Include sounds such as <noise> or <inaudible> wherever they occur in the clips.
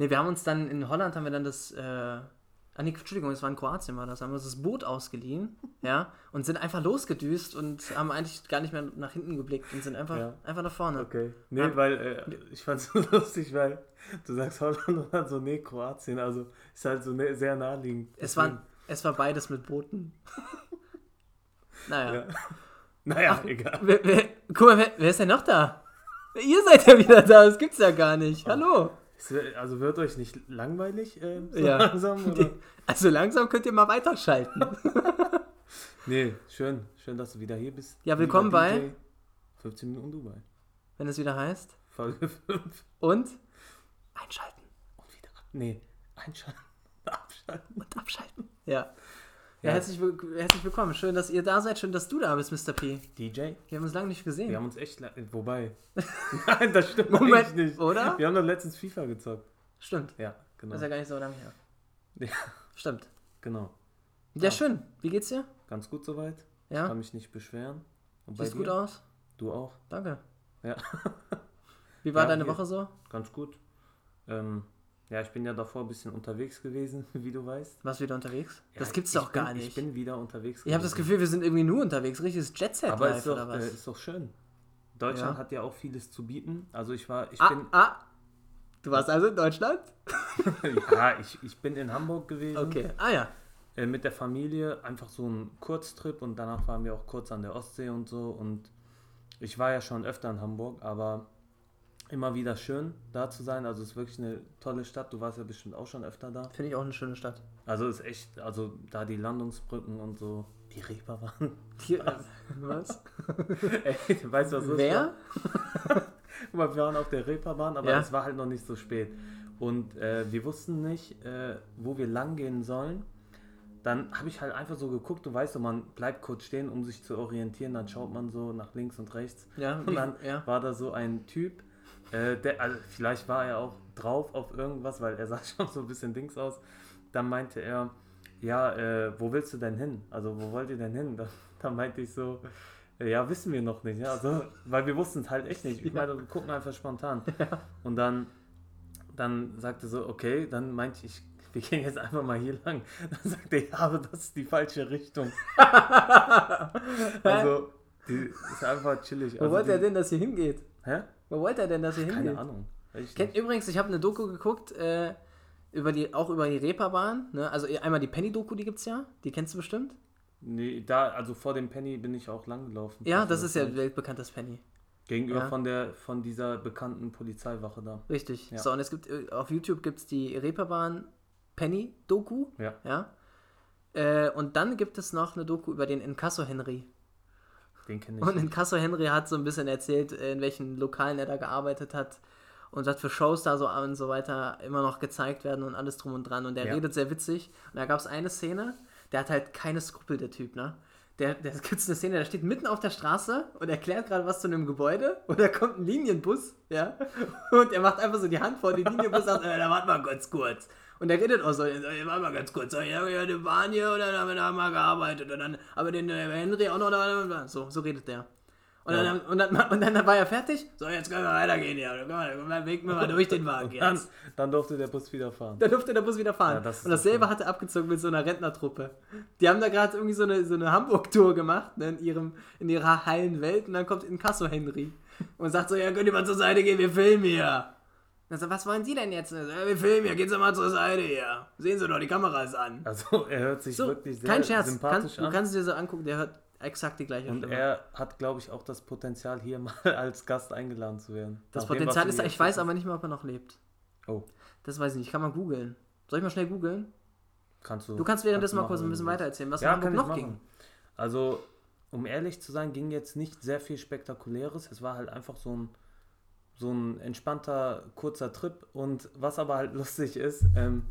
Nee, wir haben uns dann in Holland haben wir dann das, äh, ah nee, Entschuldigung, es war in Kroatien war das, haben wir uns das Boot ausgeliehen, <laughs> ja, und sind einfach losgedüst und haben eigentlich gar nicht mehr nach hinten geblickt und sind einfach, Ja. einfach nach vorne. Okay. Nee, Ja. weil äh, ich fand es <laughs> so lustig, weil du sagst Holland <laughs> und dann so, nee, Kroatien, also ist halt so ne, sehr naheliegend. Es war, es war beides mit Booten. naja. Ja. Naja, egal. Wer, wer, guck mal, wer, wer ist denn noch da? Ihr seid ja wieder da, das gibt's ja gar nicht. Hallo. Also wird euch nicht langweilig äh, so Ja. langsam? <laughs> Oder? Also langsam könnt ihr mal weiterschalten. <laughs> Nee, schön. Schön, dass du wieder hier bist. Ja, willkommen bei- DJ. 15 Minuten Dubai. Wenn es wieder heißt. Folge 5. Und einschalten Und wieder ab. Nee, einschalten. <laughs> Abschalten. und abschalten. Ja. Ja, Ja. herzlich, herzlich willkommen. Schön, dass ihr da seid. Schön, dass du da bist, Mr. P. DJ? Wir haben uns lange nicht gesehen. Wir haben uns echt. Wobei. <laughs> Nein, das stimmt Moment, nicht. oder? Wir haben doch letztens FIFA gezockt. Stimmt. Ja, genau. Das ist ja gar nicht so lange her. Ja. Stimmt. Genau. Ja, Ah. schön. Wie geht's dir? Ganz gut soweit. Ja? Kann mich nicht beschweren. Und Siehst gut aus? Du auch? Danke. Ja. Wie war Ja, deine hier. Woche so? Ganz gut. Ähm, ja, ich bin ja davor ein bisschen unterwegs gewesen, <laughs> wie du weißt. Warst du wieder unterwegs? das Ja, gibt's ich doch bin, gar nicht. Ich bin wieder unterwegs Ich habe das gewesen. Gefühl, wir sind irgendwie nur unterwegs. Richtiges Jet-Set Aber ist doch, oder was? äh, ist doch schön. Deutschland Ja. hat ja auch vieles zu bieten. Also ich war, ich ah, bin, ah. Du warst also in Deutschland? <laughs> ja, ich, ich bin in Hamburg gewesen. Okay. Ah ja. Äh, mit der Familie einfach so ein Kurztrip und danach waren wir auch kurz an der Ostsee und so. Und ich war ja schon öfter in Hamburg, aber immer wieder schön da zu sein. Also es ist wirklich eine tolle Stadt. Du warst ja bestimmt auch schon öfter da. Finde ich auch eine schöne Stadt. Also ist echt, also da die Landungsbrücken und so, die Reeperbahn. <laughs> Hier, äh, was? <laughs> Ey, weißt du, was das Wer? <laughs> Wir waren auf der Reeperbahn, aber Ja. es war halt noch nicht so spät. Und äh, wir wussten nicht, äh, wo wir lang gehen sollen. Dann habe ich halt einfach so geguckt, du weißt, so, man bleibt kurz stehen, um sich zu orientieren. Dann schaut man so nach links und rechts. Ja, Und dann ja. war da so ein Typ, äh, der, also vielleicht war er auch drauf auf irgendwas, weil er <laughs> sah schon so ein bisschen Dings aus. Dann meinte er, ja, äh, wo willst du denn hin? Also wo wollt ihr denn hin? <laughs> Da, da meinte ich so, ja, wissen wir noch nicht. Ja, also, weil wir wussten es halt echt nicht. Ich meine, wir gucken einfach spontan. <laughs> Und dann, dann sagte so, okay, dann meinte ich, wir gehen jetzt einfach mal hier lang. Dann sagte er, ja, aber das ist die falsche Richtung. also, die ist einfach chillig. Wo also wollte er denn, dass ihr hingeht? Hä? Wo wollte er denn, dass ihr hingeht? Keine Ahnung. Ich Kennt nicht. übrigens, ich habe eine Doku geguckt, äh, über die, auch über die Reeperbahn. Ne? Also einmal die Penny-Doku, die gibt's ja. Die kennst du bestimmt. Nee, da, also vor dem Penny bin ich auch lang gelaufen. Ja, das ist ja weißt. weltbekanntes Penny. Gegenüber Ja. von der von dieser bekannten Polizeiwache da. Richtig. Ja. So, und es gibt äh, auf YouTube gibt's die Reeperbahn Penny-Doku. Ja. Ja. Äh, und dann gibt es noch eine Doku über den Inkasso Henry. Den kenne ich. Und Inkasso Henry hat so ein bisschen erzählt, äh, in welchen Lokalen er da gearbeitet hat und was für Shows da so und so weiter immer noch gezeigt werden und alles drum und dran. Und der Ja. redet sehr witzig. Und da gab es eine Szene, der hat halt keine Skrupel, der Typ, ne? Der, der gibt eine Szene, der steht mitten auf der Straße und erklärt gerade was zu einem Gebäude und da kommt ein Linienbus, ja, <laughs> und er macht einfach so die Hand vor den Linienbus und sagt, äh, da warte mal ganz kurz. Und der redet auch so, äh, warte mal ganz kurz, so, ja, eine Bahn hier und dann haben wir da mal gearbeitet und dann, aber den äh, Henry auch noch da, so, so redet der. Und, Ja. dann, und, dann, <laughs> und dann war er fertig. So, jetzt können wir weitergehen hier. Komm mal, komm mal, weg mir mal durch den Wagen <laughs> Dann, jetzt. dann durfte der Bus wieder fahren. Da durfte der Bus wieder fahren. Ja, das und dasselbe doch hat er abgezogen mit so einer Rentnertruppe. Die haben da gerade irgendwie so eine, so eine Hamburg-Tour gemacht, ne, in, ihrem, in ihrer heilen Welt. Und dann kommt Inkasso Henry und sagt so: Ja, könnt ihr mal zur Seite gehen, wir filmen hier. Und sagt, was wollen Sie denn jetzt? Und Ja, wir filmen hier, gehen Sie mal zur Seite hier. Sehen Sie doch, die Kamera ist an. Also er hört sich So, wirklich sehr kein Scherz. Kann, sympathisch du an. kannst dir so angucken, der hört exakt die gleiche Und Stimme. er hat, glaube ich, auch das Potenzial, hier mal <laughs> als Gast eingeladen zu werden. das Nach dem, Potenzial was ist, du ich weiß aber nicht mehr, ob er noch lebt. Oh, Das weiß ich nicht, kann man googeln. Soll ich mal schnell googeln? kannst du. Du kannst währenddessen mal kurz ein bisschen du weiter erzählen, was Ja, in kann Hamburg noch machen. ging. Also, um ehrlich zu sein, ging jetzt nicht sehr viel Spektakuläres. Es war halt einfach so ein, so ein entspannter, kurzer Trip. Und was aber halt <laughs> lustig ist, ähm,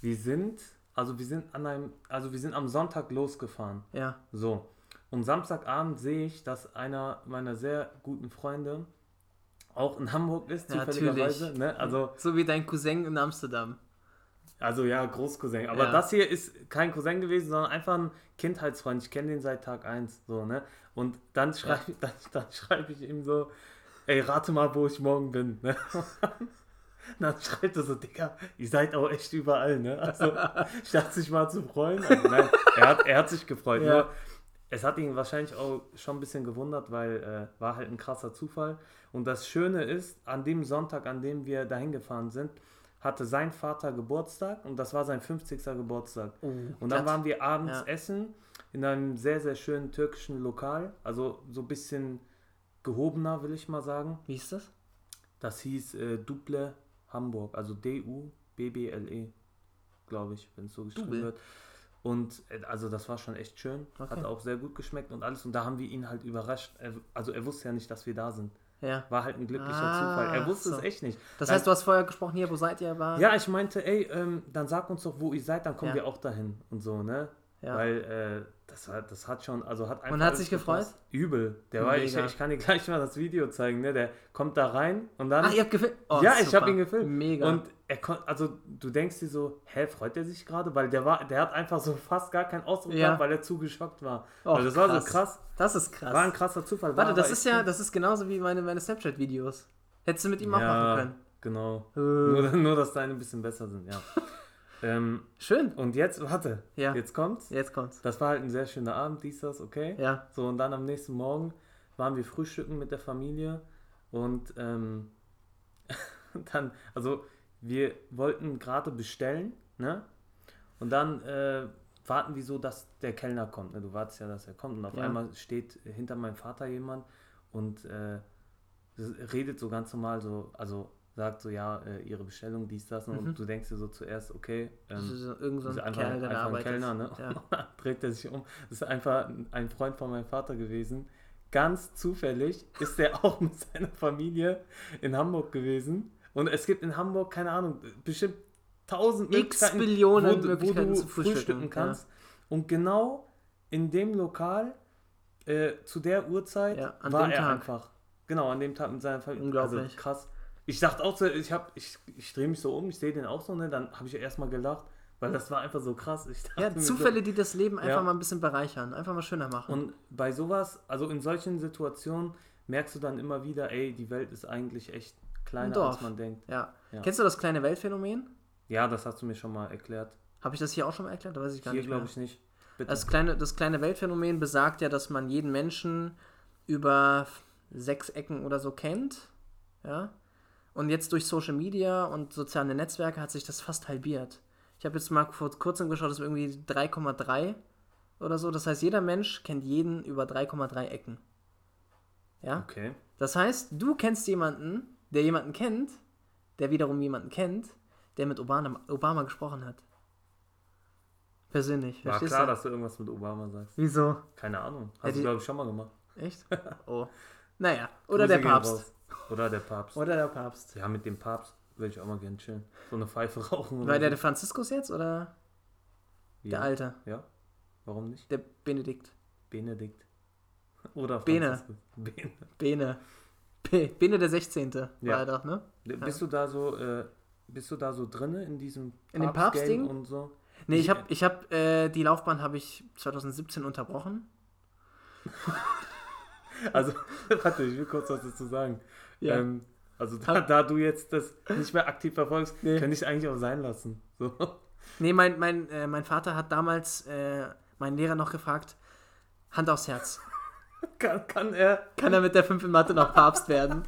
wir sind, also wir sind an einem, also wir sind am Sonntag losgefahren. Ja, So. Und Samstagabend sehe ich, dass einer meiner sehr guten Freunde auch in Hamburg ist, Ja, zufälligerweise. Ne? Also, so wie dein Cousin in Amsterdam. also ja, Großcousin. Aber Ja. das hier ist kein Cousin gewesen, sondern einfach ein Kindheitsfreund. Ich kenne den seit Tag 1. So, ne? Und dann schreibe <laughs> dann, dann schreib ich ihm so, ey, rate mal, wo ich morgen bin. Ne? <laughs> dann schreibt er so, Digga, ihr seid auch echt überall, ne? Also, statt sich mal zu freuen. Also, nein, er hat, er hat sich gefreut. Ja. Nur, es hat ihn wahrscheinlich auch schon ein bisschen gewundert, weil äh, war halt ein krasser Zufall. Und das Schöne ist, an dem Sonntag, an dem wir dahin gefahren sind, hatte sein Vater Geburtstag und das war sein 50. Geburtstag. Oh, Und dann waren wir abends Ja. essen in einem sehr, sehr schönen türkischen Lokal. Also so ein bisschen gehobener, will ich mal sagen. Wie ist das? Das hieß äh, Duble Hamburg, also D-U-B-B-L-E, glaube ich, wenn es so geschrieben Double. wird. Und äh, also das war schon echt schön, Okay. hat auch sehr gut geschmeckt und alles. Und da haben wir ihn halt überrascht. Er, also er wusste ja nicht, dass wir da sind. Ja. War halt ein glücklicher Ah, Zufall. Er wusste so. es echt nicht. Das heißt, du hast vorher gesprochen, hier, wo seid ihr? War? ja, ich meinte, ey, ähm, dann sag uns doch, wo ihr seid, dann kommen Ja. wir auch dahin und so, ne? Ja. Weil äh, das, hat, das hat schon, also hat einfach. Und hat sich gefreut? Übel. Der war, ich, ich kann dir gleich mal das Video zeigen, ne? Der kommt da rein und dann. Ach, ihr habt gefilmt? Oh, ja, ich super. habe ihn gefilmt. Mega. Und er kon also du denkst dir so, hä, freut er sich gerade? Weil der war, der hat einfach so fast gar keinen Ausdruck Ja. gehabt, weil er zu geschockt war. Oh, also das war krass. so krass. das ist krass. War ein krasser Zufall. war Warte, das ist ja, das ist genauso wie meine, meine Snapchat-Videos. Hättest du mit ihm auch ja, machen Genau. können. Äh, Nur, <laughs> nur, dass deine ein bisschen besser sind, ja. Ähm, schön. und jetzt, warte, Ja. jetzt kommt's. Jetzt kommt's. Das war halt ein sehr schöner Abend, dies, das, okay. Ja. So, und dann am nächsten Morgen waren wir frühstücken mit der Familie und ähm, <laughs> dann, also wir wollten gerade bestellen, ne? Und dann äh, warten wir so, dass der Kellner kommt. Ne? Du wartest ja, dass er kommt. Und auf Ja. einmal steht hinter meinem Vater jemand und äh, redet so ganz normal so, also sagt so, ja, äh, ihre Bestellung, dies, das. Mhm. Und du denkst dir so zuerst, okay, Das ähm, ist so irgend so das ein einfach, Kerl, der einfach ein. Kellner, ne? Ja. <laughs> Dreht er sich um. Das ist einfach ein Freund von meinem Vater gewesen. Ganz zufällig ist er <laughs> auch mit seiner Familie in Hamburg gewesen. Und es gibt in Hamburg, keine Ahnung, bestimmt tausend Möglichkeiten, Billionen wo, du- Möglichkeiten wo du zu frühstücken, frühstücken kannst. Und genau in dem Lokal, äh, zu der Uhrzeit, Ja, war er Tag. einfach. Genau, an dem Tag mit seiner Familie. Unglaublich. Also krass. Ich dachte auch so, ich, hab, ich, ich drehe mich so um, ich sehe den auch so, ne? dann habe ich erstmal gelacht, weil das war einfach so krass. Ja, mir so- Zufälle, die das Leben einfach Ja. mal ein bisschen bereichern, einfach mal schöner machen. Und bei sowas, also in solchen Situationen, merkst du dann immer wieder, ey, die Welt ist eigentlich echt kleiner, als man denkt. ja. Ja. Kennst du das kleine Weltphänomen? Ja, das hast du mir schon mal erklärt. Habe ich das hier auch schon mal erklärt? Da weiß ich gar Hier nicht mehr. glaube ich nicht. Bitte. Das kleine, das kleine Weltphänomen besagt ja, dass man jeden Menschen über sechs Ecken oder so kennt. Ja. Und jetzt durch Social Media und soziale Netzwerke hat sich das fast halbiert. Ich habe jetzt mal vor kurzem geschaut, das ist irgendwie 3,3 oder so. Das heißt, jeder Mensch kennt jeden über 3,3 Ecken. Ja. okay. Das heißt, du kennst jemanden, der jemanden kennt, der wiederum jemanden kennt, der mit Obama, Obama gesprochen hat. Persönlich. War klar, du? dass du irgendwas mit Obama sagst. Wieso? Keine Ahnung. Ja, Hast die- du, glaube ich, schon mal gemacht. Echt? <laughs> Oh. Naja, oder Grüße der Papst. Oder der Papst. Oder der Papst. Ja, mit dem Papst würde ich auch mal gerne chillen. So eine Pfeife <laughs> rauchen. War der so. der Franziskus jetzt oder ja. der Alte? Ja. Warum nicht? Der Benedikt. Benedikt. <laughs> Oder. Franziskus. Bene. Bene. Be Bene der 16. Ja. war er doch, ne? Bist du da so, äh, bist du da so drinne in diesem In dem Papstding? und so? Nee, ich Ich- habe ich hab, äh, die Laufbahn habe ich 2017 unterbrochen. <laughs> Also, <laughs> warte, ich will kurz was dazu sagen. Ja. Ähm, also, da, da du jetzt das nicht mehr aktiv verfolgst, Nee. könnte ich eigentlich auch sein lassen. So. <laughs> Nee, mein, mein, äh, mein Vater hat damals äh, meinen Lehrer noch gefragt, Hand aufs Herz. <laughs> Kann, kann er? Kann er mit der 5 in Mathe noch Papst werden?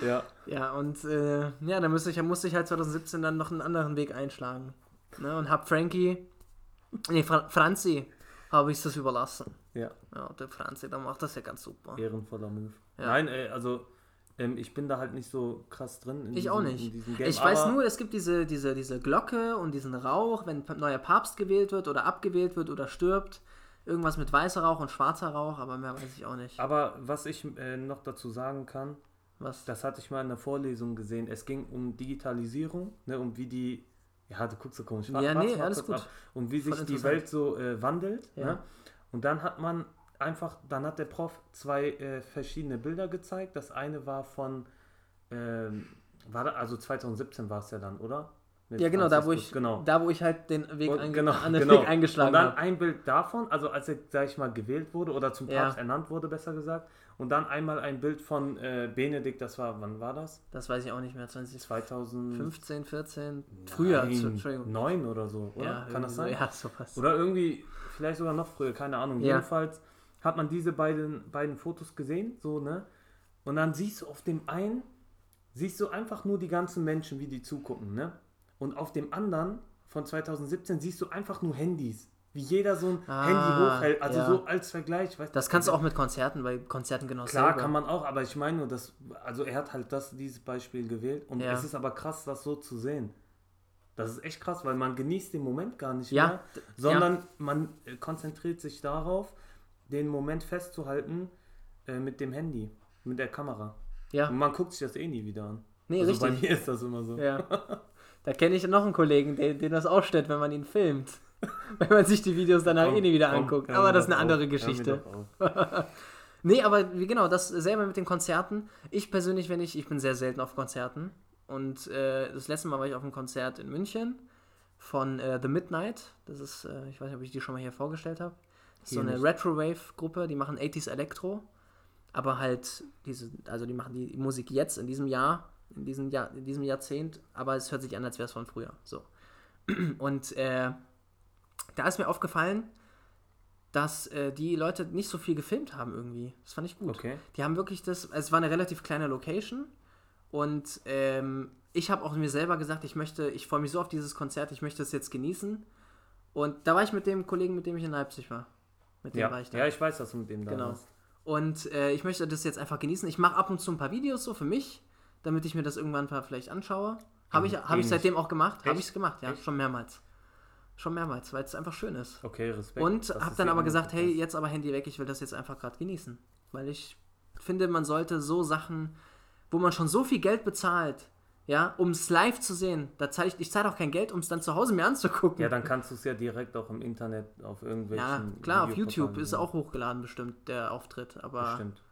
Ja. Ja, und äh, ja, dann musste ich, musste ich halt 2017 dann noch einen anderen Weg einschlagen. Ne? Und hab Frankie, nee, Fra Franzi, habe ich das überlassen. Ja, Ja, der Franzi, der macht das ja ganz super. ehrenvoller Move. Ja. Nein, ey, also, ähm, ich bin da halt nicht so krass drin. In Ich auch nicht. Diesem Ich weiß nur, es gibt diese, diese, diese Glocke und diesen Rauch, wenn ein neuer Papst gewählt wird oder abgewählt wird oder stirbt. Irgendwas mit weißer Rauch und schwarzer Rauch, aber mehr weiß ich auch nicht. Aber was ich äh, noch dazu sagen kann, Was? das hatte ich mal in der Vorlesung gesehen. Es ging um Digitalisierung, ne, um wie die. Ja, du guckst so komisch. Ja, nee, alles gut. Um wie sich die. Welt so äh, wandelt. Ja. Ne? Und dann hat man einfach, dann hat der Prof zwei äh, verschiedene Bilder gezeigt. Das eine war von, ähm, war da, also 2017 war es ja dann, oder? Mit Ja, genau, da wo ich, genau. da wo ich halt den Weg, Und genau, an den genau. Weg eingeschlagen Und dann habe. ein Bild davon, also als er, sag ich mal, gewählt wurde oder zum Ja. Papst ernannt wurde, besser gesagt. Und dann einmal ein Bild von äh, Benedikt, das war, wann war das? Das weiß ich auch nicht mehr. 2015, 2015, 14, früher. Entschuldigung. 9 oder so, oder? Ja, Kann das so, sein? Ja, sowas. Oder irgendwie, vielleicht sogar noch früher, keine Ahnung. Ja. Jedenfalls hat man diese beiden, beiden Fotos gesehen, so, ne? Und dann siehst du auf dem einen, siehst du einfach nur die ganzen Menschen, wie die zugucken, ne? Und auf dem anderen, von 2017, siehst du einfach nur Handys. Wie jeder so ein Ah, Handy hochhält. Also ja. so als Vergleich. Weißt, Das kannst du auch mit Konzerten, bei Konzerten genau Klar, selber. kann man auch, aber ich meine nur, dass, also er hat halt das, dieses Beispiel gewählt und Ja. es ist aber krass, das so zu sehen. Das ist echt krass, weil man genießt den Moment gar nicht Ja, mehr, sondern man äh, konzentriert sich darauf, den Moment festzuhalten äh, mit dem Handy, mit der Kamera. Ja, Und man guckt sich das eh nie wieder an. nee, also bei richtig. mir ist das immer so. Ja. <laughs> Da kenne ich noch einen Kollegen, den, den das ausstellt, wenn man ihn filmt. <laughs> Wenn man sich die Videos danach Komm, eh nie wieder komm, anguckt. Aber das ist eine andere auf, Geschichte. <laughs> Nee, aber wie genau, das selber mit den Konzerten. Ich persönlich, wenn ich, ich bin sehr selten auf Konzerten. Und äh, das letzte Mal war ich auf einem Konzert in München von äh, The Midnight. Das ist, äh, ich weiß nicht, ob ich die schon mal hier vorgestellt habe. So eine. Retro-Wave-Gruppe, die machen 80s Elektro. Aber halt, diese, also die machen die Musik jetzt, in diesem Jahr, in diesem, Jahr, in diesem Jahrzehnt, aber es hört sich an, als wäre es von früher. So. <clears throat> Und äh, da ist mir aufgefallen, dass äh, die Leute nicht so viel gefilmt haben irgendwie. Das fand ich gut. Okay. Die haben wirklich das, es war eine relativ kleine Location und ähm, ich habe auch mir selber gesagt, ich möchte, ich freue mich so auf dieses Konzert, ich möchte es jetzt genießen. Und da war ich mit dem Kollegen, mit dem ich in Leipzig war. Mit dem Ja. war ich da. ja, ich weiß, dass du mit dem da Genau. warst. Und äh, ich möchte das jetzt einfach genießen. Ich mache ab und zu ein paar Videos so für mich, damit ich mir das irgendwann mal vielleicht anschaue. Habe ich, Mhm, hab ich seitdem auch gemacht. Habe ich es gemacht, ja, Echt? schon mehrmals. Schon mehrmals, weil es einfach schön ist. Okay, Respekt. Und habe dann aber gesagt, hey, jetzt aber Handy weg, ich will das jetzt einfach gerade genießen. Weil ich finde, man sollte so Sachen, wo man schon so viel Geld bezahlt, ja, um es live zu sehen, da zahle ich, ich zahle auch kein Geld, um es dann zu Hause mir anzugucken. Ja, dann kannst du es ja direkt auch im Internet auf irgendwelchen. Ja, klar, auf YouTube ist auch hochgeladen bestimmt, der Auftritt. Aber Bestimmt.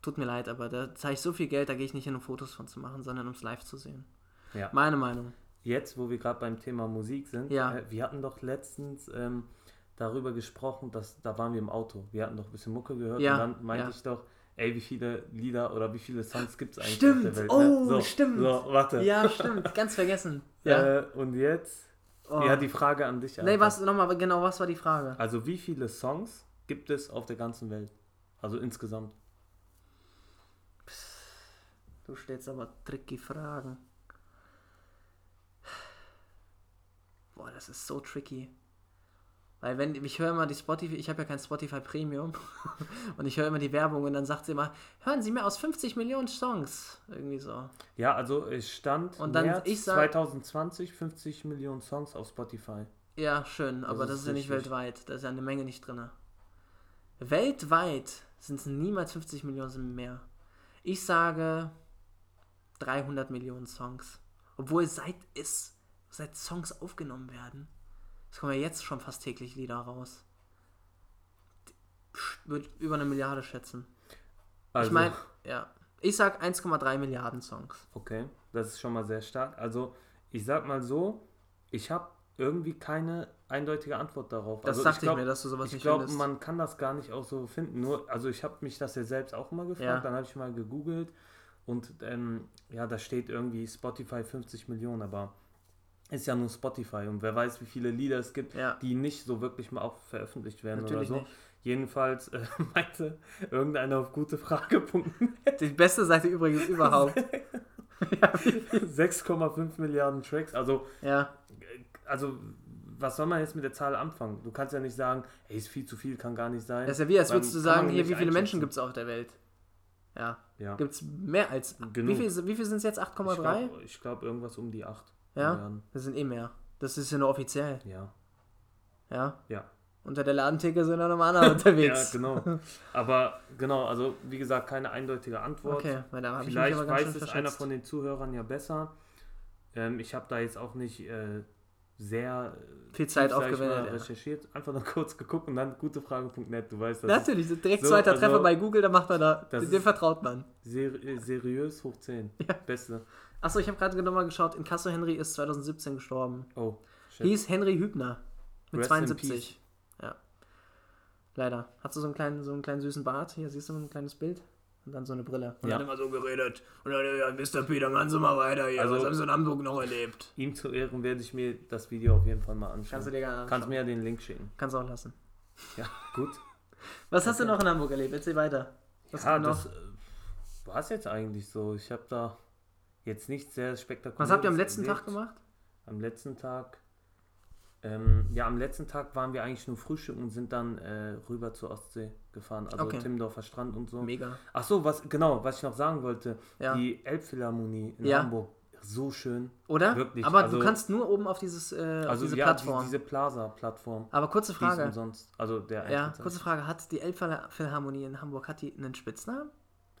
tut mir leid, aber da zahle ich so viel Geld, da gehe ich nicht hin, um Fotos von zu machen, sondern um es live zu sehen. Ja. Meine Meinung. Jetzt, wo wir gerade beim Thema Musik sind, Ja. äh, wir hatten doch letztens ähm, darüber gesprochen, dass da waren wir im Auto. Wir hatten doch ein bisschen Mucke gehört Ja, und dann meinte ich doch, ey, wie viele Lieder oder wie viele Songs gibt es eigentlich Stimmt, auf der Welt? oh, ne? so, stimmt. So, warte. Ja, stimmt, ganz vergessen. <laughs> Ja. Äh, und jetzt, Oh. ja, die Frage an dich. nee, was, nochmal, genau, was war die Frage? Also, wie viele Songs gibt es auf der ganzen Welt? Also insgesamt. Du stellst aber tricky Fragen. Boah, das ist so tricky. Weil wenn, ich höre immer die Spotify, ich habe ja kein Spotify Premium <laughs> und ich höre immer die Werbung und dann sagt sie immer, hören Sie mehr aus 50 Millionen Songs. Irgendwie so. Ja, also es stand Und dann, März ich sag- 2020 50 Millionen Songs auf Spotify. Ja, schön, aber Das das, ist ist ja nicht richtig. weltweit. Da ist ja eine Menge nicht drin. Weltweit sind es niemals 50 Millionen, mehr. Ich sage 300 Millionen Songs. Obwohl seit es seit Songs aufgenommen werden, es kommen ja jetzt schon fast täglich Lieder raus. Würde über eine Milliarde schätzen. Also, ich meine, ja. Ich sag 1,3 Milliarden Songs. Okay, das ist schon mal sehr stark. Also, ich sag mal so, ich habe irgendwie keine eindeutige Antwort darauf. Das also, dachte ich, glaub- mir, dass du sowas Ich nicht glaube, findest. man kann das gar nicht auch so finden. Nur, also ich habe mich das ja selbst auch mal gefragt, Ja. dann habe ich mal gegoogelt und ähm, ja, da steht irgendwie Spotify 50 Millionen, aber ist ja nur Spotify und wer weiß, wie viele Lieder es gibt, Ja. die nicht so wirklich mal auch veröffentlicht werden Natürlich oder so. nicht. Jedenfalls äh, <laughs> meinte irgendeiner auf gutefrage.net Die beste Seite übrigens überhaupt. <laughs> 6,5 Milliarden Tracks. Also, ja. also, was soll man jetzt mit der Zahl anfangen? Du kannst ja nicht sagen, ey, ist viel zu viel, kann gar nicht sein. Das ist ja wie, als würdest du sagen, hier, wie viele Menschen gibt es auf der Welt? Ja. Ja. Gibt es mehr als. Wie Genug. viel, wie viel sind es jetzt? Ich 8,3? glaube glaub, irgendwas um die 8 Ja? Milliarden. Das sind eh mehr. Das ist ja nur offiziell. Ja. Ja. Ja. Unter der Ladentheke sind auch noch andere <laughs> Ja, unterwegs. genau. Aber genau, also wie gesagt, keine eindeutige Antwort. Okay, weil da habe ich mich Vielleicht aber ganz weiß es einer von den Zuhörern ja besser. Ähm, ich habe da jetzt auch nicht äh, sehr äh, Viel Zeit tief, aufgewendet, mal, ja. recherchiert. Einfach nur <laughs> kurz geguckt und dann gutefrage.net. Du weißt, das Natürlich, direkt So, zweiter also- Treffer bei Google, da macht er da. Das Dem vertraut man. ist ser äh, seriös hoch 10. Beste. Achso, ich habe gerade nochmal geschaut. Inkasso Henry ist 2017 gestorben. Oh, shit. Hieß Henry Hübner. Mit Rest in 72. peace. Ja. Leider. Hast du so einen kleinen, so einen kleinen süßen Bart? Hier siehst du ein kleines Bild. Und dann so eine Brille. Und Ja. dann immer so geredet. Und dann, ja, Mr. P, dann machen Sie mal weiter hier. Also- Was haben Sie in Hamburg noch erlebt? Ihm zu Ehren werde ich mir das Video auf jeden Fall mal anschauen. Kannst du dir gerne anschauen. Kannst mir ja den Link schicken. Kannst du auch lassen. Ja, gut. Was hast du noch in Hamburg erlebt? Erzähl weiter. Was ja, noch? das war es jetzt eigentlich so. Ich habe da jetzt nicht sehr spektakulär. Was habt ihr am letzten Tag gemacht? Am letzten Tag. Ähm, ja, am letzten Tag waren wir eigentlich nur frühstücken und sind dann äh, rüber zur Ostsee gefahren. Also Okay. Timmendorfer Strand und so. Mega. Ach so, was genau, was ich noch sagen wollte. Ja. Die Elbphilharmonie in Ja. Hamburg, so schön. Oder? Wirklich, Aber also- du kannst nur oben auf dieses äh, auf Also diese ja, Plattform. Die, diese Plaza-Plattform. Aber kurze Die ist Frage. umsonst. Also der Ja, kurze Frage. Hat die Elbphilharmonie in Hamburg hat die einen Spitznamen?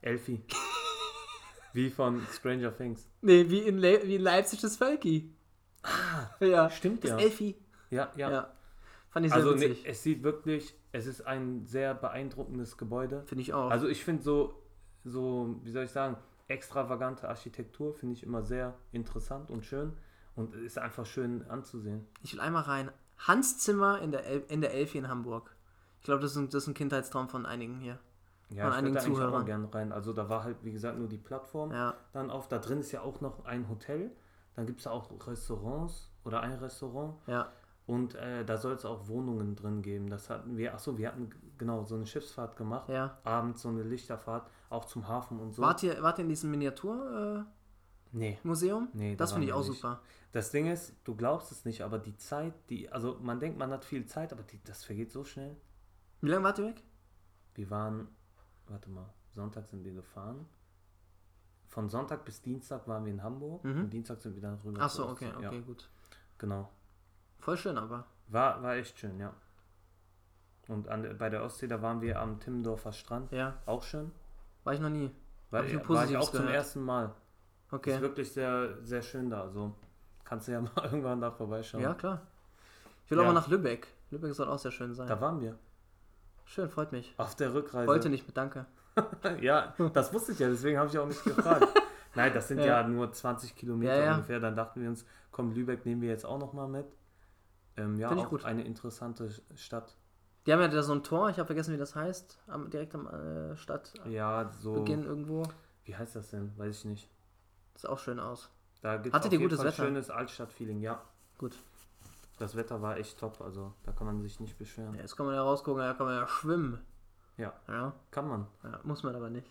Elfi. <laughs> Wie von Stranger Things. Nee, wie in, Le wie in Leipzig das Völki. ja. Stimmt Das ja. Elfi. Ja, ja. Ja. Fand ich sehr Also nee, witzig. es sieht wirklich, es ist ein sehr beeindruckendes Gebäude. Finde ich auch. Also ich finde so, so, wie soll ich sagen, extravagante Architektur finde ich immer sehr interessant und schön und ist einfach schön anzusehen. ich will einmal rein. Hans Zimmer in der, El in der Elfi in Hamburg. Ich glaube, das, ist ein- das ist ein Kindheitstraum von einigen hier. Ja, Von ich einigen auch Zuhörern. mal gerne rein. Also da war halt, wie gesagt, nur die Plattform Ja. dann auf. Da drin ist ja auch noch ein Hotel. Dann gibt es auch Restaurants oder ein Restaurant. Ja. Und äh, da soll es auch Wohnungen drin geben. Das hatten wir, achso, wir hatten genau so eine Schiffsfahrt gemacht. Ja. Abends so eine Lichterfahrt, auch zum Hafen und so. Wart, ihr, wart ihr in diesem Miniaturmuseum? Nee, Äh, Museum? nee. das da finde ich auch nicht. super. Das Ding ist, du glaubst es nicht, aber die Zeit, die, also man denkt, man hat viel Zeit, aber die, das vergeht so schnell. Wie lange wart ihr weg? Wir waren, warte mal, Sonntag sind wir gefahren. Von Sonntag bis Dienstag waren wir in Hamburg Mhm. und Dienstag sind wir dann rüber. Achso, okay, okay, Ja, gut. genau. Voll schön aber. War, war echt schön, ja. Und an, bei der Ostsee, da waren wir am Timmendorfer Strand. Ja. Auch schön. War ich noch nie. War, ich war ich auch zum gehört. ersten Mal. Okay. Ist wirklich sehr, sehr schön da. Also kannst du ja <laughs> mal irgendwann da vorbeischauen. Ja, klar. Ich will Ja. auch mal nach Lübeck. Lübeck soll auch sehr schön sein. Da waren wir. Schön, freut mich. Auf der Rückreise. Wollte nicht mit Danke. <laughs> Ja, das wusste ich ja, deswegen habe ich auch nicht gefragt. <laughs> Nein, das sind ja, Ja. nur 20 Kilometer ja. ungefähr. Dann dachten wir uns, komm, Lübeck nehmen wir jetzt auch nochmal mit. Ähm, ja, Find ich auch gut. eine interessante Stadt. Die haben ja da so ein Tor, ich habe vergessen, wie das heißt. Am, direkt am äh, Stadtbeginn Ja, so. irgendwo. Wie heißt das denn? Weiß ich nicht. Sieht auch schön aus. Da gibt Hattet ihr gutes Fall Wetter? schönes Altstadt-Feeling, ja. Gut. Das Wetter war echt top, also da kann man sich nicht beschweren. Ja, jetzt kann man ja rausgucken, da kann man ja schwimmen. Ja, Ja, kann man. ja muss man aber nicht.